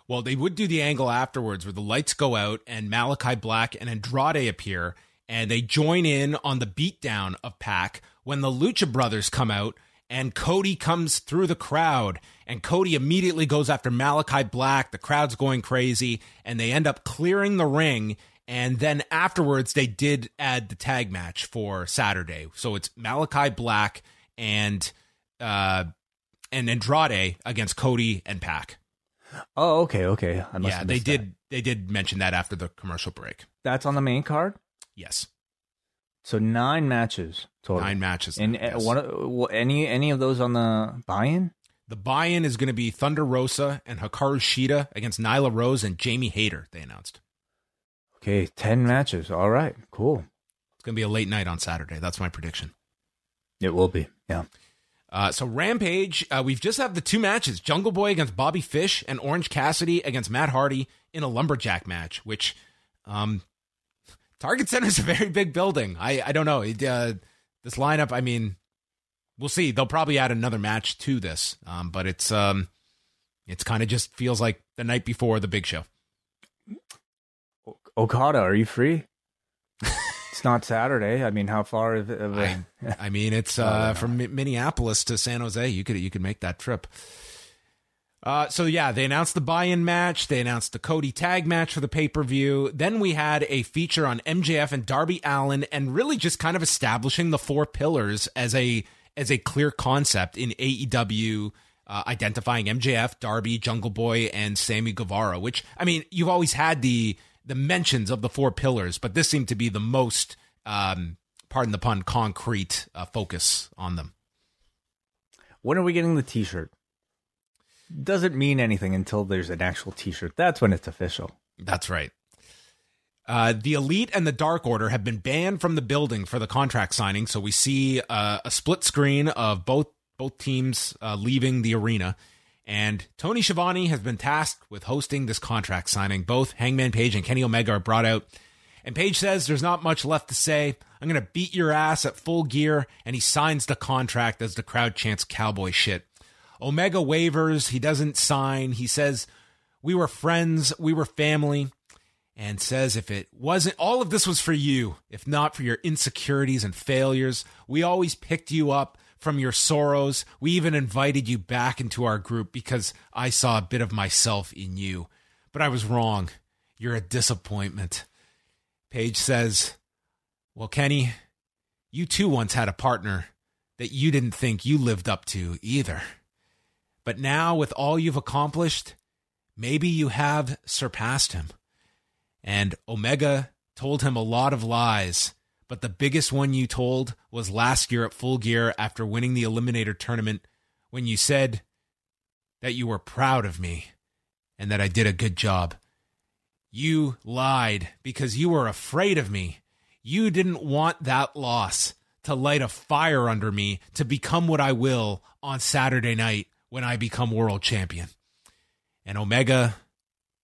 Well, they would do the angle afterwards where the lights go out and Malachi Black and Andrade appear and they join in on the beatdown of Pac when the Lucha Brothers come out and Cody comes through the crowd and Cody immediately goes after Malachi Black. The crowd's going crazy and they end up clearing the ring. And then afterwards, they did add the tag match for Saturday. So it's Malachi Black and uh, and Andrade against Cody and Pac. Oh, okay, okay. I must yeah, they did. that. They did mention that after the commercial break. That's on the main card. Yes, So nine matches total. nine matches. And yes. uh, what? uh, any any of those on the buy-in? the buy-in is going to be Thunder Rosa and Hikaru Shida against Nyla Rose and Jamie Hayter. They announced Okay, ten matches. All right, cool. it's going to be a late night on Saturday. That's my prediction. It will be. Yeah. Uh, so Rampage, uh, we've just had the two matches: Jungle Boy against Bobby Fish and Orange Cassidy against Matt Hardy in a lumberjack match. Which, um, Target Center is a very big building. I I don't know it, uh, this lineup. I mean, we'll see. They'll probably add another match to this, um, but it's um, it's kind of just feels like the night before the big show. Okada, are you free? it's not Saturday. I mean, how far of, of a, I, I mean, it's *laughs* uh, from Mi- Minneapolis to San Jose. You could you could make that trip. Uh, so yeah, they announced the buy-in match. They announced the Cody tag match for the pay-per-view. Then we had a feature on MJF and Darby Allin, and really just kind of establishing the four pillars as a as a clear concept in AEW. Uh, identifying MJF, Darby, Jungle Boy, and Sammy Guevara. Which I mean, you've always had the the mentions of the four pillars, but this seemed to be the most, um, pardon the pun, concrete uh, focus on them. when are we getting the T-shirt? Doesn't mean anything until there's an actual T-shirt. That's when it's official. That's right. Uh, the Elite and the Dark Order have been banned from the building for the contract signing, so we see uh, a split screen of both both teams uh, leaving the arena. And Tony Schiavone has been tasked with hosting this contract signing. Both Hangman Page and Kenny Omega are brought out. And Page says there's not much left to say. I'm going to beat your ass at full gear. And he signs the contract as the crowd chants cowboy shit. Omega wavers. He doesn't sign. He says, We were friends. We were family. And says, If it wasn't, all of this was for you. If not for your insecurities and failures, we always picked you up from your sorrows. We even invited you back into our group because I saw a bit of myself in you. But I was wrong. You're a disappointment. Page says, Well, Kenny, you too once had a partner that you didn't think you lived up to either. But now, with all you've accomplished, maybe you have surpassed him. And Omega told him a lot of lies, but the biggest one you told was last year at Full Gear after winning the Eliminator tournament when you said that you were proud of me and that I did a good job. You lied because you were afraid of me. You didn't want that loss to light a fire under me to become what I will on Saturday night when I become world champion. And Omega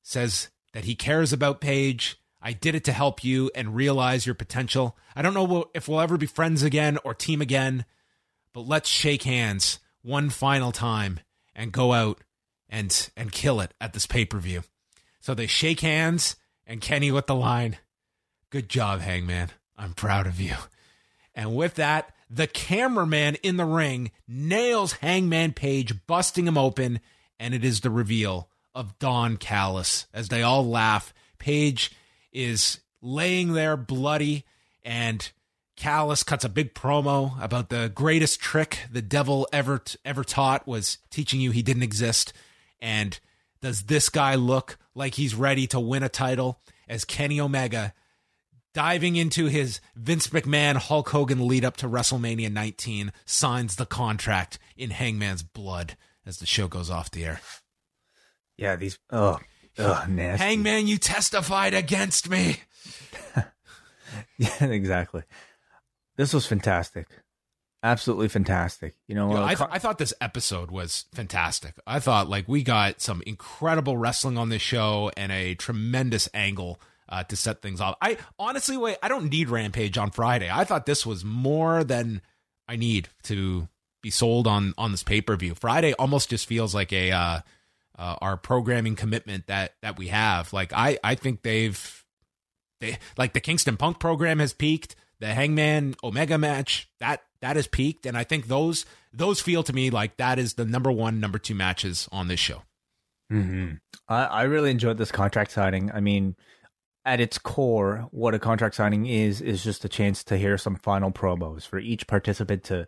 says that he cares about Paige. I did it to help you and realize your potential. I don't know if we'll ever be friends again or team again, but let's shake hands one final time and go out and and kill it at this pay-per-view. So they shake hands and Kenny with the line, "Good job, Hangman. I'm proud of you." And with that, the cameraman in the ring nails Hangman Page, busting him open, and it is the reveal of Don Callis. As they all laugh, Page is laying there bloody, and Callis cuts a big promo about the greatest trick the devil ever ever taught was teaching you he didn't exist. And does this guy look like he's ready to win a title as Kenny Omega diving into his Vince McMahon Hulk Hogan lead up to WrestleMania 19 signs the contract in Hangman's blood as the show goes off the air. Yeah, these oh, oh nasty. Hangman, you testified against me. *laughs* Yeah, exactly. This was fantastic. Absolutely fantastic. You know, Yo, uh, I, th- I thought this episode was fantastic. I thought like we got some incredible wrestling on this show and a tremendous angle uh, to set things off. I honestly wait. I don't need Rampage on Friday. I thought this was more than I need to be sold on on this pay per view. Friday almost just feels like a uh, uh, our programming commitment that that we have. Like I I think they've they like the Kingston Punk program has peaked. The Hangman Omega match that that has peaked, and I think those those feel to me like that is the number one, number two matches on this show. Mhm. I, I really enjoyed this contract signing. I mean, at its core, what a contract signing is is just a chance to hear some final promos for each participant to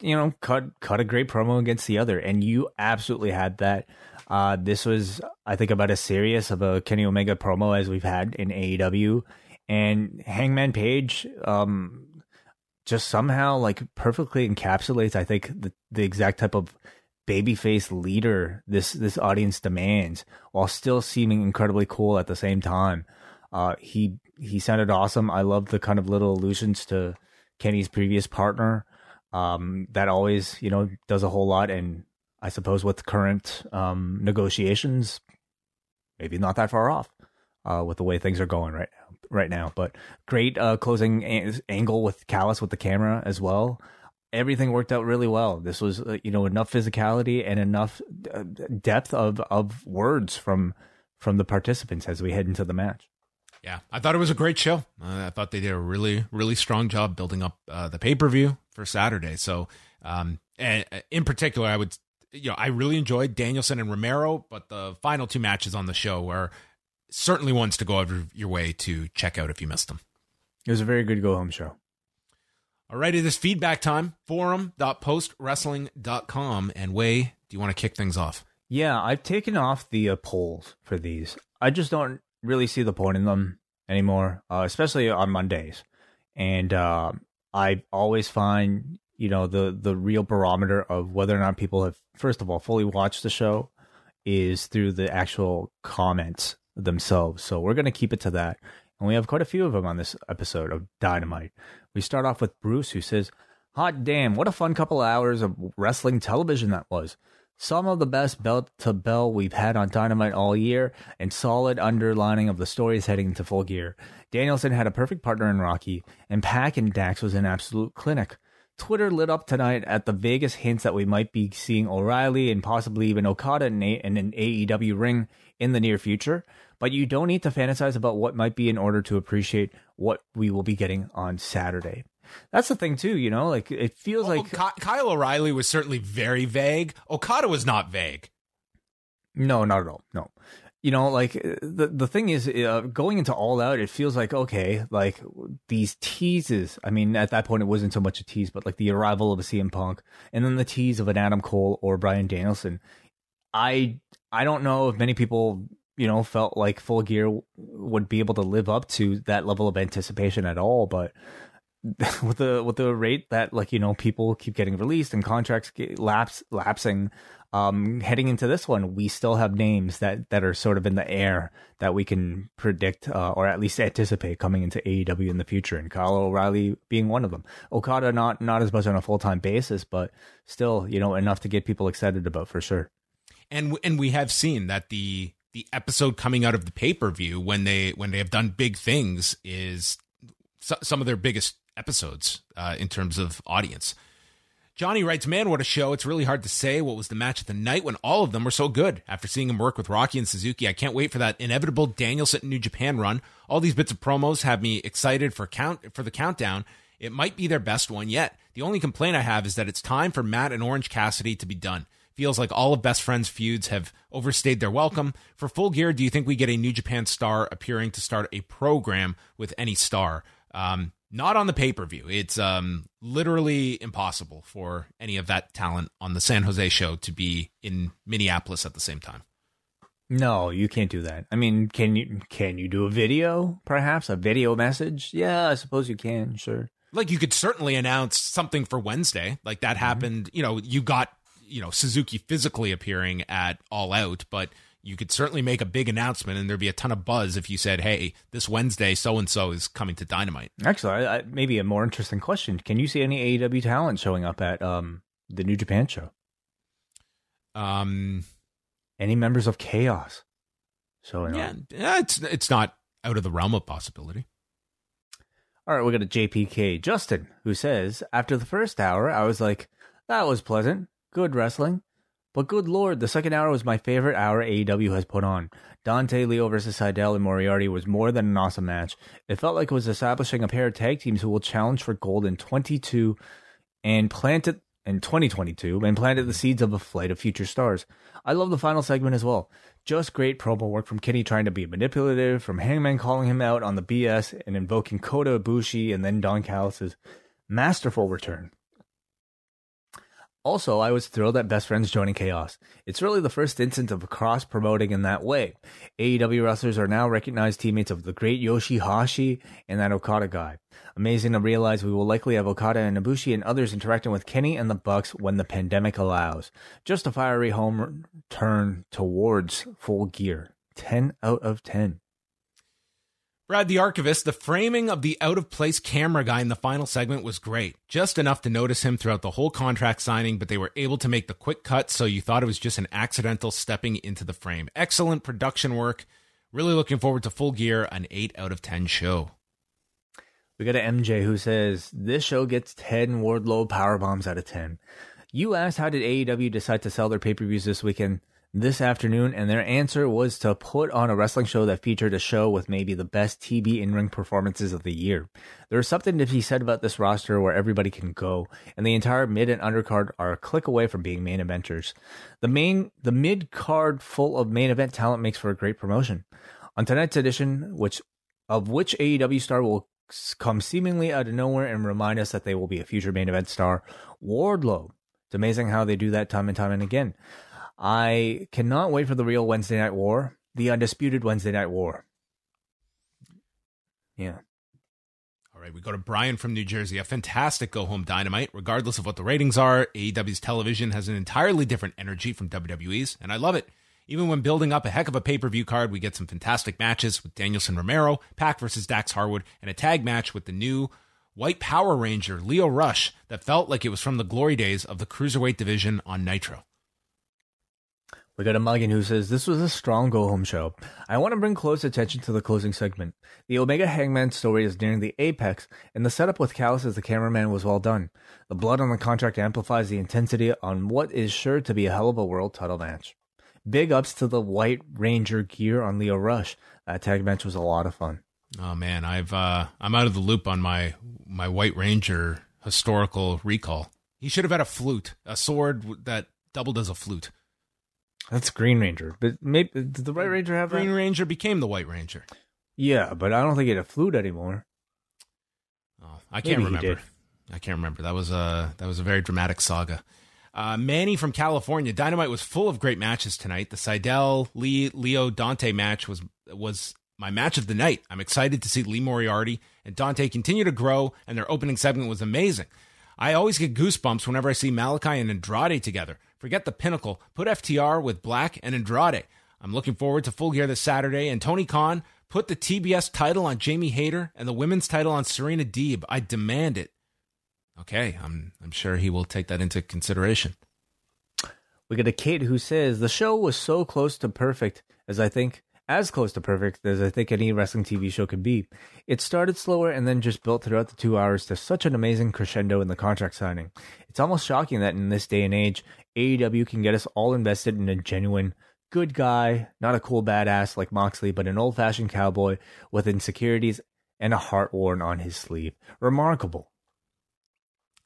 you know, cut cut a great promo against the other, and you absolutely had that. Uh, this was, I think, about as serious of a Kenny Omega promo as we've had in AEW, and Hangman Page, um, just somehow like perfectly encapsulates, I think, the the exact type of babyface leader this this audience demands, while still seeming incredibly cool at the same time. Uh, he he sounded awesome. I love the kind of little allusions to Kenny's previous partner. Um, that always, you know, does a whole lot. And I suppose with current um, negotiations, maybe not that far off uh, with the way things are going right now. Right now, but great uh, closing a- angle with Callis with the camera as well. Everything worked out really well. This was, uh, you know, enough physicality and enough uh, depth of of words from from the participants as we head into the match. Yeah, I thought it was a great show. Uh, I thought they did a really, really strong job building up uh, the pay per view for Saturday. So, um, and in particular, I would, you know, I really enjoyed Danielson and Romero, but the final two matches on the show are certainly ones to go out of your way to check out if you missed them. It was a very good go home show. All right, it is feedback time. Forum.postwrestling.com. And Wai, do you want to kick things off? Yeah, I've taken off the uh, polls for these. I just don't really see the point in them anymore, uh, especially on Mondays. And uh, I always find, you know, the the real barometer of whether or not people have, first of all, fully watched the show is through the actual comments themselves. So we're going to keep it to that. And we have quite a few of them on this episode of Dynamite. We start off with Bruce, who says, Hot damn, what a fun couple of hours of wrestling television that was. Some of the best belt to bell we've had on Dynamite all year, and solid underlining of the stories heading into full gear. Danielson had a perfect partner in Rocky, and Pac and Dax was an absolute clinic. Twitter lit up tonight at the Vegas hints that we might be seeing O'Reilly and possibly even Okada in, a- in an AEW ring in the near future. But you don't need to fantasize about what might be in order to appreciate what we will be getting on Saturday. That's the thing too, you know. Like it feels Well, like Ky- Kyle O'Reilly was certainly very vague. Okada was not vague. No, not at all. No. You know, like the the thing is, uh, going into All Out, it feels like okay, like these teases. I mean, at that point, it wasn't so much a tease, but like the arrival of a CM Punk, and then the tease of an Adam Cole or Bryan Danielson. I I don't know if many people you know felt like Full Gear would be able to live up to that level of anticipation at all, but *laughs* with the with the rate that like you know people keep getting released and contracts get laps lapsing um heading into this one we still have names that that are sort of in the air that we can predict uh, or at least anticipate coming into AEW in the future and Kyle O'Reilly being one of them. Okada not not as much on a full-time basis but still you know enough to get people excited about for sure. And and we have seen that the the episode coming out of the pay per view when they when they have done big things is some of their biggest episodes uh, in terms of audience. Johnny writes, "Man, what a show! It's really hard to say what was the match of the night when all of them were so good. After seeing him work with Rocky and Suzuki, I can't wait for that inevitable Danielson New Japan run. All these bits of promos have me excited for count for the countdown. It might be their best one yet. The only complaint I have is that it's time for Matt and Orange Cassidy to be done." Feels like all of Best Friends feuds have overstayed their welcome. For full gear, do you think we get a New Japan star appearing to start a program with any star? Um, not on the pay per view. It's um, literally impossible for any of that talent on the San Jose show to be in Minneapolis at the same time. No, you can't do that. I mean, can you can you do a video perhaps a video message? Yeah, I suppose you can, sure. Like you could certainly announce something for Wednesday. Like that happened, you know, you got, you know, Suzuki physically appearing at All Out, but you could certainly make a big announcement and there'd be a ton of buzz if you said, "Hey, this Wednesday so and so is coming to Dynamite." Actually, I, I, maybe a more interesting question: Can you see any AEW talent showing up at um, the New Japan show? Um Any members of Chaos showing yeah, up? yeah, it's it's not out of the realm of possibility. All right, we got a JPK Justin who says after the first hour, I was like, "That was pleasant, good wrestling." But good lord, the second hour was my favorite hour AEW has put on. Dante, Lio versus Sydal and Moriarty was more than an awesome match. It felt like it was establishing a pair of tag teams who will challenge for gold in 22 and planted in 2022 and planted the seeds of a flight of future stars. I love the final segment as well. Just great promo work from Kenny trying to be manipulative, from Hangman calling him out on the BS and invoking Kota Ibushi and then Don Callis' masterful return. Also, I was thrilled at Best Friends joining Chaos. It's really the first instance of cross promoting in that way. AEW wrestlers are now recognized teammates of the great Yoshihashi and that Okada guy. Amazing to realize we will likely have Okada and Ibushi and others interacting with Kenny and the Bucks when the pandemic allows. Just a fiery home turn towards full gear. 10 out of 10. Brad the Archivist, the framing of the out of place camera guy in the final segment was great. Just enough to notice him throughout the whole contract signing, but they were able to make the quick cut so you thought it was just an accidental stepping into the frame. Excellent production work. Really looking forward to Full Gear, an 8 out of 10 show. We got an MJ who says, This show gets 10 Wardlow power bombs out of 10. You asked how did AEW decide to sell their pay per views this weekend? This afternoon, and their answer was to put on a wrestling show that featured a show with maybe the best TV in ring performances of the year. There's something to be said about this roster where everybody can go, and the entire mid and undercard are a click away from being main eventers. The main, the mid card full of main event talent makes for a great promotion. On tonight's edition, which of which AEW star will come seemingly out of nowhere and remind us that they will be a future main event star, Wardlow. It's amazing how they do that time and time and again. I cannot wait for the real Wednesday Night War, the undisputed Wednesday Night War. Yeah. All right, we go to Brian from New Jersey. A fantastic go home dynamite. Regardless of what the ratings are, AEW's television has an entirely different energy from WWE's, and I love it. Even when building up a heck of a pay per view card, we get some fantastic matches with Danielson Romero, Pac versus Dax Harwood, and a tag match with the new White Power Ranger, Lio Rush, that felt like it was from the glory days of the Cruiserweight division on Nitro. We got a Muggin who says, This was a strong go home show. I want to bring close attention to the closing segment. The Omega Hangman story is nearing the apex, and the setup with Callis as the cameraman was well done. The blood on the contract amplifies the intensity on what is sure to be a hell of a world title match. Big ups to the White Ranger gear on Lio Rush. That tag match was a lot of fun. Oh man, I've uh, I'm out of the loop on my my White Ranger historical recall. He should have had a flute, a sword that doubled as a flute. That's Green Ranger. But maybe did the White Ranger have Green that? Ranger became the White Ranger. Yeah, but I don't think he had a flute anymore. Oh, I can't Maybe remember. I can't remember. That was a that was a very dramatic saga. Uh, Manny from California. Dynamite was full of great matches tonight. The Sydal Lee Lio Dante match was was my match of the night. I'm excited to see Lee Moriarty and Dante continue to grow, and their opening segment was amazing. I always get goosebumps whenever I see Malakai and Andrade together. Forget the pinnacle. Put FTR with Black and Andrade. I'm looking forward to Full Gear this Saturday. And Tony Khan, put the TBS title on Jamie Hayter and the women's title on Serena Deeb. I demand it. Okay, I'm I'm sure he will take that into consideration. We got a Kate who says the show was so close to perfect as I think as close to perfect as I think any wrestling TV show could be. It started slower and then just built throughout the two hours to such an amazing crescendo in the contract signing. It's almost shocking that in this day and age, AEW can get us all invested in a genuine good guy, not a cool badass like Moxley, but an old fashioned cowboy with insecurities and a heart worn on his sleeve. Remarkable.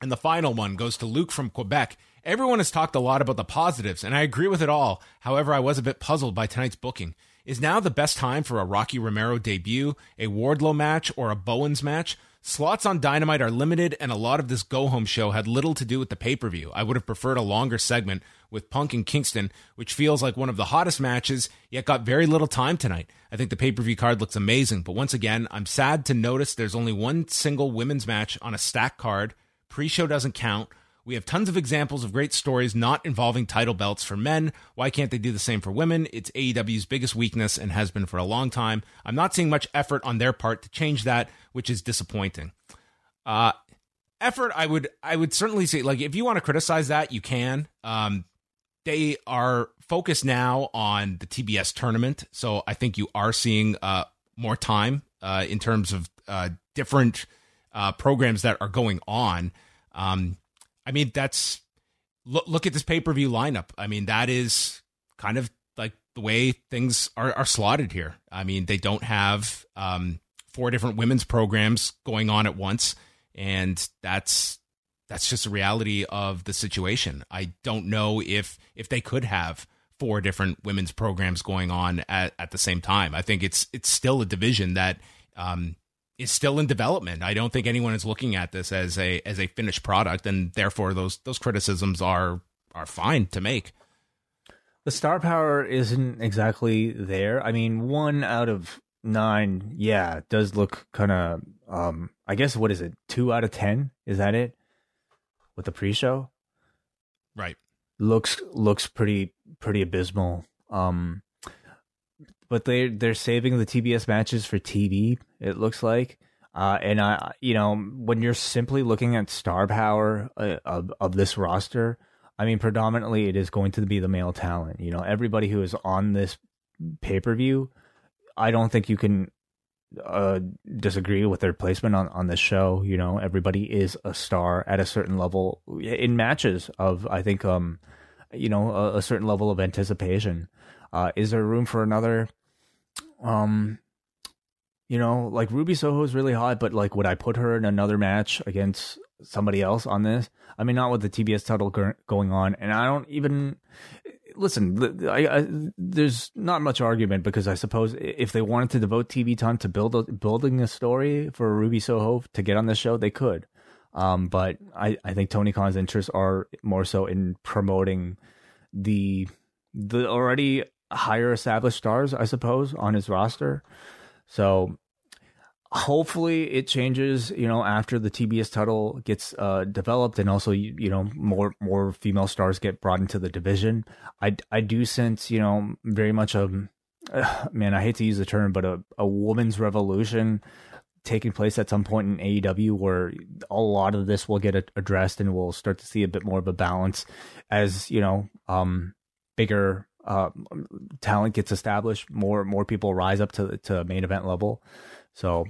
And the final one goes to Luke from Quebec. Everyone has talked a lot about the positives, and I agree with it all. However, I was a bit puzzled by tonight's booking. Is now the best time for a Rocky Romero debut, a Wardlow match, or a Bowens match? Slots on Dynamite are limited, and a lot of this go home show had little to do with the pay per view. I would have preferred a longer segment with Punk and Kingston, which feels like one of the hottest matches, yet got very little time tonight. I think the pay per view card looks amazing, but once again, I'm sad to notice there's only one single women's match on a stack card. Pre show doesn't count. We have tons of examples of great stories not involving title belts for men. Why can't they do the same for women? It's AEW's biggest weakness and has been for a long time. I'm not seeing much effort on their part to change that, which is disappointing. Uh, effort, I would, I would certainly say, like, if you want to criticize that, you can. Um, they are focused now on the TBS tournament, so I think you are seeing uh, more time uh, in terms of uh, different uh, programs that are going on. Um, I mean, that's look look at this pay per view lineup. I mean, that is kind of like the way things are, are slotted here. I mean, they don't have um, four different women's programs going on at once, and that's that's just a reality of the situation. I don't know if if they could have four different women's programs going on at, at the same time. I think it's it's still a division that um, is still in development. I don't think anyone is looking at this as a as a finished product, and therefore those those criticisms are are fine to make. The star power isn't exactly there. I mean, one out of nine, yeah, does look kind of. Um, I guess what is it? Two out of ten? Is that it? With the pre-show, right? Looks looks pretty pretty abysmal. Um, but they they're saving the TBS matches for TV. It looks like, uh, and I you know when you're simply looking at star power uh, of of this roster, I mean predominantly it is going to be the male talent. You know everybody who is on this pay per view, I don't think you can uh, disagree with their placement on, on this show. You know, everybody is a star at a certain level in matches of, I think, um, you know, a, a certain level of anticipation. Uh, is there room for another um, you know, like Ruby Soho is really hot, but like, would I put her in another match against somebody else on this? I mean, not with the TBS title going on, and I don't even listen. I, I, there's not much argument because I suppose if they wanted to devote TV time to build a, building a story for Ruby Soho to get on the show, they could. Um, but I, I think Tony Khan's interests are more so in promoting the the already higher established stars, I suppose, on his roster. So hopefully it changes, you know, after the TBS title gets uh, developed and also, you, you, know, more more female stars get brought into the division. I, I do sense, you know, very much a, uh, *sighs* man, I hate to use the term, but a, a woman's revolution taking place at some point in AEW where a lot of this will get addressed and we'll start to see a bit more of a balance as, you know, um, bigger uh, talent gets established, more more people rise up to to main event level. So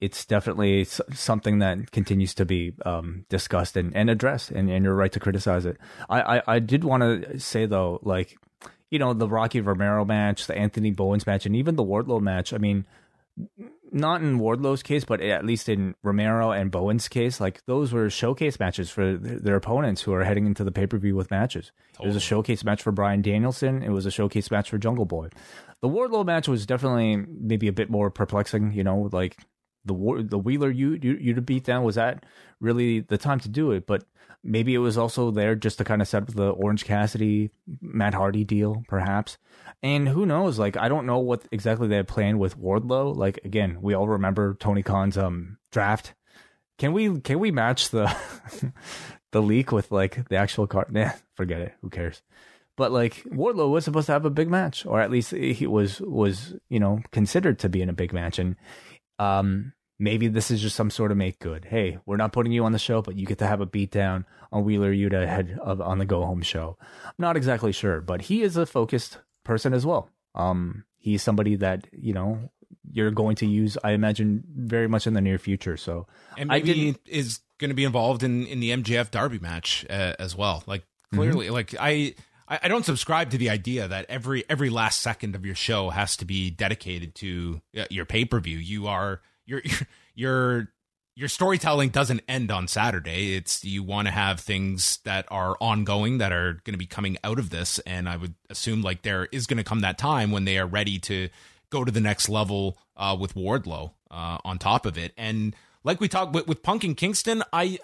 it's definitely something that continues to be um, discussed and, and addressed, and, and you're right to criticize it. I, I, I did want to say though, like you know, the Rocky Romero match, the Anthony Bowens match, and even the Wardlow match. I mean, not in Wardlow's case, but at least in Romero and Bowen's case, like those were showcase matches for their opponents who are heading into the pay per view with matches. Totally. It was a showcase match for Bryan Danielson. It was a showcase match for Jungle Boy. The Wardlow match was definitely maybe a bit more perplexing. You know, like the the Wheeler you you you to beat down was that really the time to do it, but maybe it was also there just to kind of set up the Orange Cassidy Matt Hardy deal, perhaps. And who knows? Like, I don't know what exactly they had planned with Wardlow. Like, again, we all remember Tony Khan's um draft. Can we can we match the *laughs* the leak with like the actual card? Nah, forget it. Who cares? But like Wardlow was supposed to have a big match, or at least he was was you know considered to be in a big match, and um maybe this is just some sort of make good. Hey, we're not putting you on the show, but you get to have a beatdown on Wheeler Yuta head of on the go home show. I'm not exactly sure, but he is a focused person as well. Um, he's somebody that you know you're going to use, I imagine, very much in the near future. So, and maybe is going to be involved in in the MJF Darby match uh, as well. Like clearly, mm-hmm. like I. I don't subscribe to the idea that every every last second of your show has to be dedicated to uh, your pay per view. You are you're you're your storytelling doesn't end on Saturday. It's you want to have things that are ongoing that are going to be coming out of this, and I would assume like there is going to come that time when they are ready to go to the next level uh, with Wardlow uh, on top of it. And like we talked with, with Punk and Kingston, I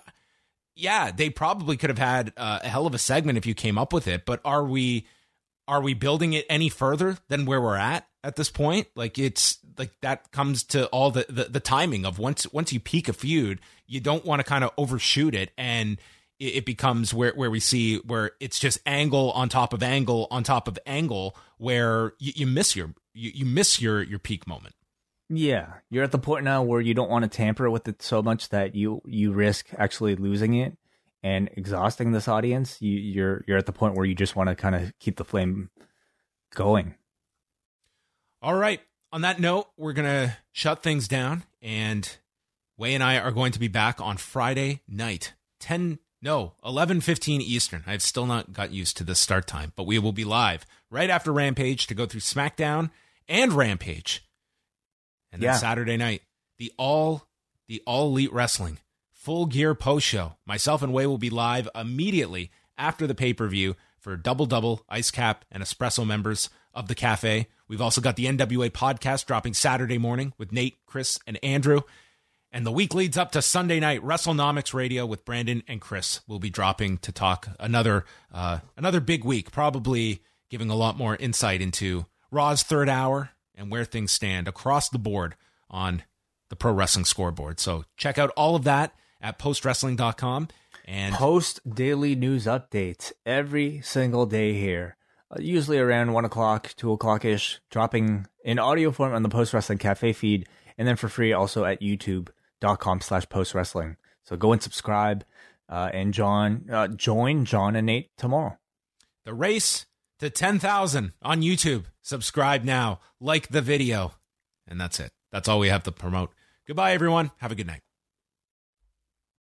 yeah, they probably could have had uh, a hell of a segment if you came up with it. But are we are we building it any further than where we're at at this point? Like it's like that comes to all the, the, the timing of once once you peak a feud, you don't want to kind of overshoot it and it, it becomes where where we see where it's just angle on top of angle on top of angle where you, you miss your you, you miss your your peak moment. Yeah, you're at the point now where you don't want to tamper with it so much that you you risk actually losing it and exhausting this audience. You, you're you're at the point where you just want to kind of keep the flame going. All right on that note, we're going to shut things down and Wai and I are going to be back on Friday night, 10 no, 11:15 Eastern. I've still not got used to the start time, but we will be live right after Rampage to go through SmackDown and Rampage. And then yeah. Saturday night, the all the all elite wrestling full gear post show. Myself and Wai will be live immediately after the pay-per-view for double double ice cap and espresso members of the cafe. We've also got the NWA podcast dropping Saturday morning with Nate, Chris, and Andrew. And the week leads up to Sunday night WrestleNomics Radio with Brandon and Chris. We'll be dropping to talk another uh, another big week, probably giving a lot more insight into Raw's third hour and where things stand across the board on the pro wrestling scoreboard. So check out all of that at postwrestling.com and post daily news updates every single day here. Usually around one o'clock, two o'clock ish, dropping in audio form on the Post Wrestling Cafe feed, and then for free also at youtube.com slash post wrestling. So go and subscribe uh, and John uh, join John and Nate tomorrow. The race to 10,000 on YouTube. Subscribe now, like the video, and that's it. That's all we have to promote. Goodbye, everyone. Have a good night.